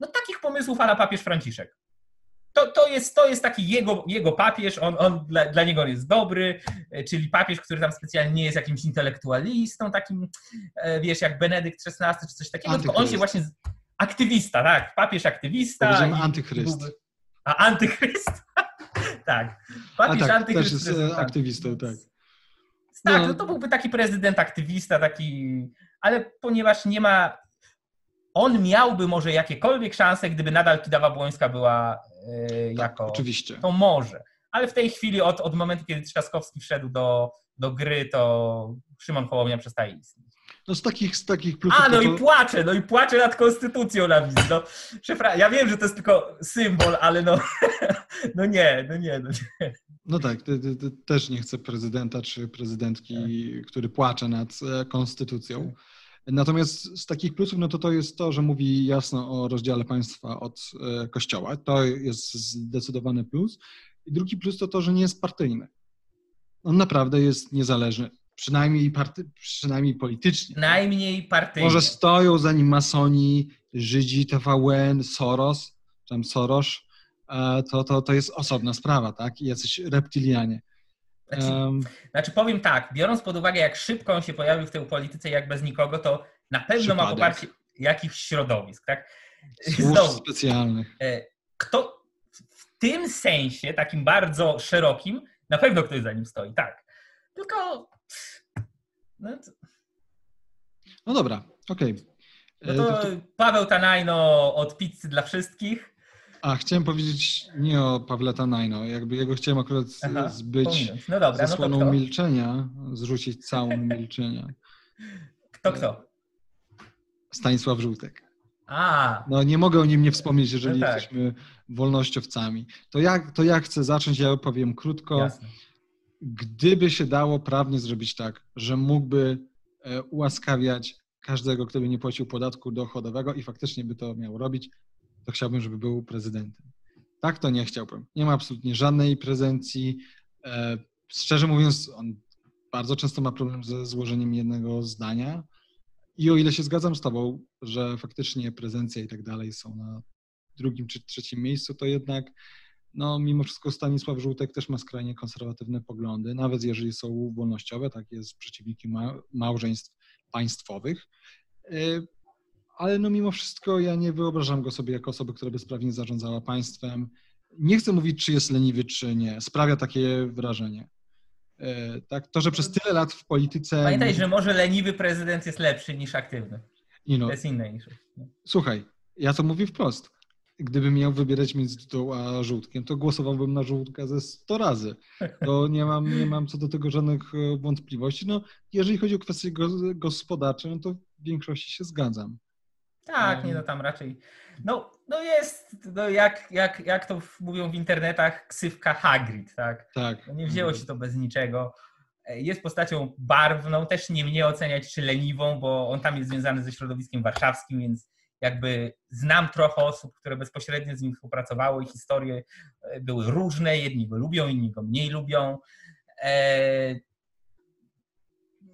no takich pomysłów ala papież Franciszek. To, to, jest, to jest taki jego, jego papież, on, on dla, dla niego on jest dobry, e, czyli papież, który tam specjalnie nie jest jakimś intelektualistą, takim, e, wiesz, jak Benedykt XVI czy coś takiego, tylko on się właśnie... Aktywista, tak, papież aktywista. Powiedziałem antychryst. A antychryst? tak. Papież A tak, antychryst. Też jest e, aktywistą, tak. Tak, no. no to byłby taki prezydent aktywista, taki, ale ponieważ nie ma on miałby może jakiekolwiek szanse, gdyby nadal Kidawa Błońska była yy, tak, jako... oczywiście. To może. Ale w tej chwili od, od momentu, kiedy Trzaskowski wszedł do, do gry, to Szymon Hołownia przestaje istnieć. No z takich, z takich plusów... A, no to... i płacze, no i płacze nad konstytucją na widz. No, szefra, ja wiem, że to jest tylko symbol, ale no, no nie, no nie, no nie. No tak, ty, ty, ty też nie chcę prezydenta czy prezydentki, tak. który płacze nad e, konstytucją. Natomiast z takich plusów, no to to jest to, że mówi jasno o rozdziale państwa od e, kościoła. To jest zdecydowany plus. I drugi plus to to, że nie jest partyjny. On naprawdę jest niezależny, przynajmniej, party, przynajmniej politycznie. Najmniej partyjny. Może stoją za nim masoni, Żydzi, TVN, Soros, tam Soros, e, to, to, to jest osobna sprawa, tak? I jacyś reptilianie. Znaczy, um, znaczy, powiem tak, biorąc pod uwagę, jak szybko on się pojawił w tej polityce, jak bez nikogo, to na pewno przypadek. ma poparcie jakichś środowisk, tak? Specjalnych. E, kto w tym sensie, takim bardzo szerokim, na pewno ktoś za nim stoi, tak. Tylko. No, to... no dobra, okej. Okay. No to, to Paweł Tanajno od pizzy dla wszystkich. A, chciałem powiedzieć nie o Pawle Tanajno, jakby jego chciałem akurat Aha, zbyć no dobra, zasłoną no milczenia, zrzucić całą milczenia. Kto kto? Stanisław Żółtek. A. No nie mogę o nim nie wspomnieć, jeżeli no tak. jesteśmy wolnościowcami. To ja, to ja chcę zacząć, ja powiem krótko. Jasne. Gdyby się dało prawnie zrobić tak, że mógłby e, ułaskawiać każdego, kto by nie płacił podatku dochodowego i faktycznie by to miał robić, to chciałbym, żeby był prezydentem. Tak to nie chciałbym. Nie ma absolutnie żadnej prezencji. E, szczerze mówiąc, on bardzo często ma problem ze złożeniem jednego zdania. I o ile się zgadzam z Tobą, że faktycznie prezencja i tak dalej są na drugim czy trzecim miejscu, to jednak no, mimo wszystko Stanisław Żółtek też ma skrajnie konserwatywne poglądy, nawet jeżeli są wolnościowe, tak jest przeciwnikiem małżeństw państwowych. Ale no mimo wszystko ja nie wyobrażam go sobie jako osoby, która by sprawnie zarządzała państwem. Nie chcę mówić, czy jest leniwy, czy nie. Sprawia takie wrażenie. E, tak, to, że przez tyle lat w polityce. Pamiętaj, że może leniwy prezydent jest lepszy niż aktywny. Nie no. To jest inne niż. Słuchaj, ja to mówię wprost. Gdybym miał wybierać między tą a żółtkiem, to głosowałbym na żółtka ze 100 razy. To nie mam, nie mam co do tego żadnych e, wątpliwości. No, jeżeli chodzi o kwestie gospodarcze, no to w większości się zgadzam. Tak, nie no tam raczej. No, no jest, no jak, jak, jak to mówią w internetach, ksywka Hagrid, tak? Tak. No nie wzięło się to bez niczego. E, jest postacią barwną, też nie mnie oceniać czy leniwą, bo on tam jest związany ze środowiskiem warszawskim, więc jakby znam trochę osób, które bezpośrednio z nim współpracowały i historie e, były różne, jedni go lubią, inni go mniej lubią.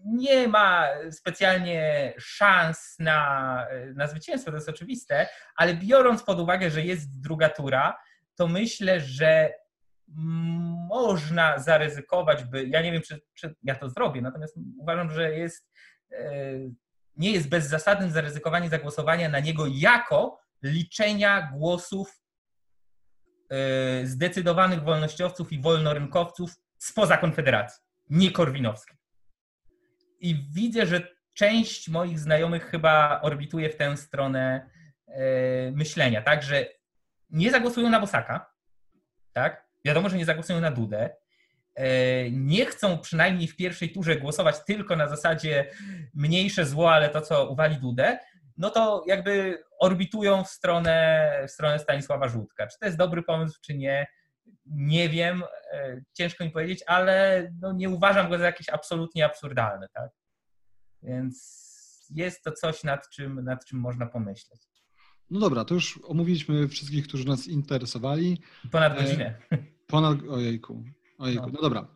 Nie ma specjalnie szans na, na zwycięstwo, to jest oczywiste, ale biorąc pod uwagę, że jest druga tura, to myślę, że można zaryzykować, by. Ja nie wiem, czy, czy ja to zrobię, natomiast uważam, że jest, e, nie jest bezzasadnym zaryzykowanie zagłosowania na niego jako liczenia głosów e, zdecydowanych wolnościowców i wolnorynkowców spoza Konfederacji, nie korwinowskiej. I widzę, że część moich znajomych chyba orbituje w tę stronę e, myślenia, tak, że nie zagłosują na Bosaka, tak? Wiadomo, że nie zagłosują na Dudę. E, nie chcą przynajmniej w pierwszej turze głosować tylko na zasadzie mniejsze zło, ale to, co uwali Dudę, no to jakby orbitują w stronę, w stronę Stanisława Żółtka. Czy to jest dobry pomysł, czy nie, nie wiem, e, ciężko mi powiedzieć, ale no nie uważam go za jakiś absolutnie absurdalny, tak? Więc jest to coś, nad czym, nad czym można pomyśleć. No dobra, to już omówiliśmy wszystkich, którzy nas interesowali. Ponad e, godzinę. Ponad, ojejku, ojejku, no, no dobra.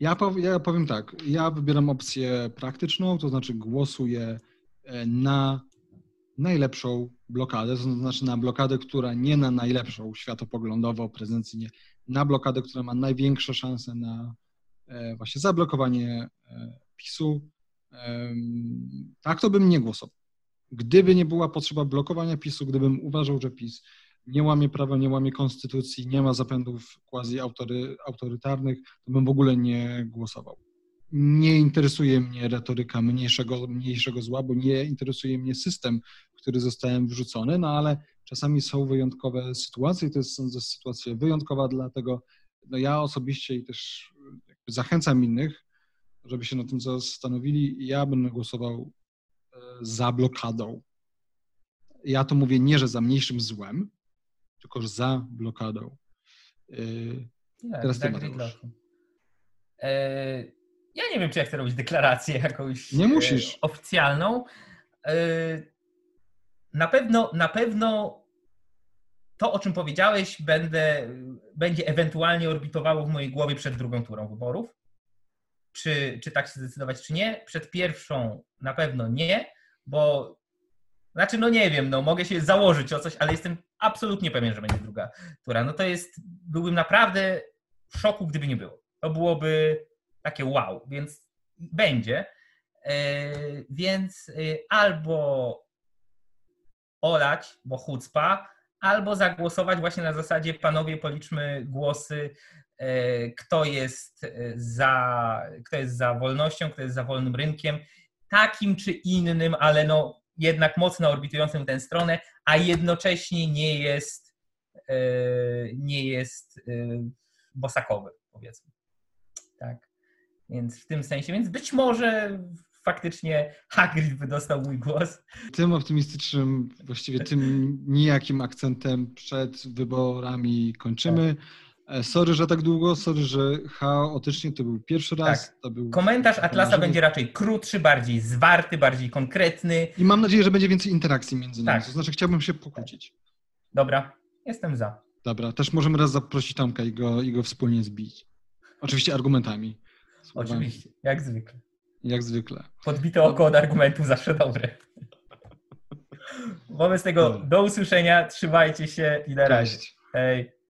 Ja, pow, ja powiem tak, ja wybieram opcję praktyczną, to znaczy głosuję e, na najlepszą blokadę, to znaczy na blokadę, która nie na najlepszą światopoglądowo, prezencyjnie, na blokadę, która ma największe szanse na e, właśnie zablokowanie PiSu. Tak to bym nie głosował. Gdyby nie była potrzeba blokowania PiSu, gdybym uważał, że PiS nie łamie prawa, nie łamie konstytucji, nie ma zapędów quasi autorytarnych, to bym w ogóle nie głosował. Nie interesuje mnie retoryka mniejszego, mniejszego zła, bo nie interesuje mnie system, w który zostałem wrzucony, no ale czasami są wyjątkowe sytuacje, to jest sądzę sytuacja wyjątkowa, dlatego no ja osobiście i też zachęcam innych, żeby się na tym zastanowili. Ja będę głosował za blokadą. Ja to mówię nie, że za mniejszym złem, tylko że za blokadą. Yy, tak, teraz ty, e, Ja nie wiem, czy ja chcę robić deklarację jakąś nie musisz. E, oficjalną. E, na pewno, na pewno to, o czym powiedziałeś, będę, będzie ewentualnie orbitowało w mojej głowie przed drugą turą wyborów. Czy, czy tak się zdecydować, czy nie? Przed pierwszą na pewno nie bo znaczy, no nie wiem, no mogę się założyć o coś, ale jestem absolutnie pewien, że będzie druga tura. No to jest, byłbym naprawdę w szoku, gdyby nie było. To byłoby takie wow, więc będzie. E, więc e, albo olać, bo chucpa, albo zagłosować właśnie na zasadzie panowie policzmy głosy, e, kto jest za, kto jest za wolnością, kto jest za wolnym rynkiem takim czy innym, ale no jednak mocno orbitującym tę stronę, a jednocześnie nie jest, nie jest bosakowy, powiedzmy. Tak. Więc w tym sensie, więc być może faktycznie Hagrid by dostał mój głos. Tym optymistycznym, właściwie tym nijakim akcentem przed wyborami kończymy. Tak. E, sorry, że tak długo, sorry, że chaotycznie to był pierwszy raz. Tak. Był... Komentarz Atlasa będzie raczej krótszy, bardziej zwarty, bardziej konkretny. I mam nadzieję, że będzie więcej interakcji między nami. Tak. To znaczy, chciałbym się pokłócić. Dobra, jestem za. Dobra, też możemy raz zaprosić Tomka i go, i go wspólnie zbić. Oczywiście argumentami. Oczywiście, jak zwykle. Jak zwykle. Podbite oko od argumentu zawsze dobre. Wobec tego do usłyszenia, trzymajcie się i na razie. Hej.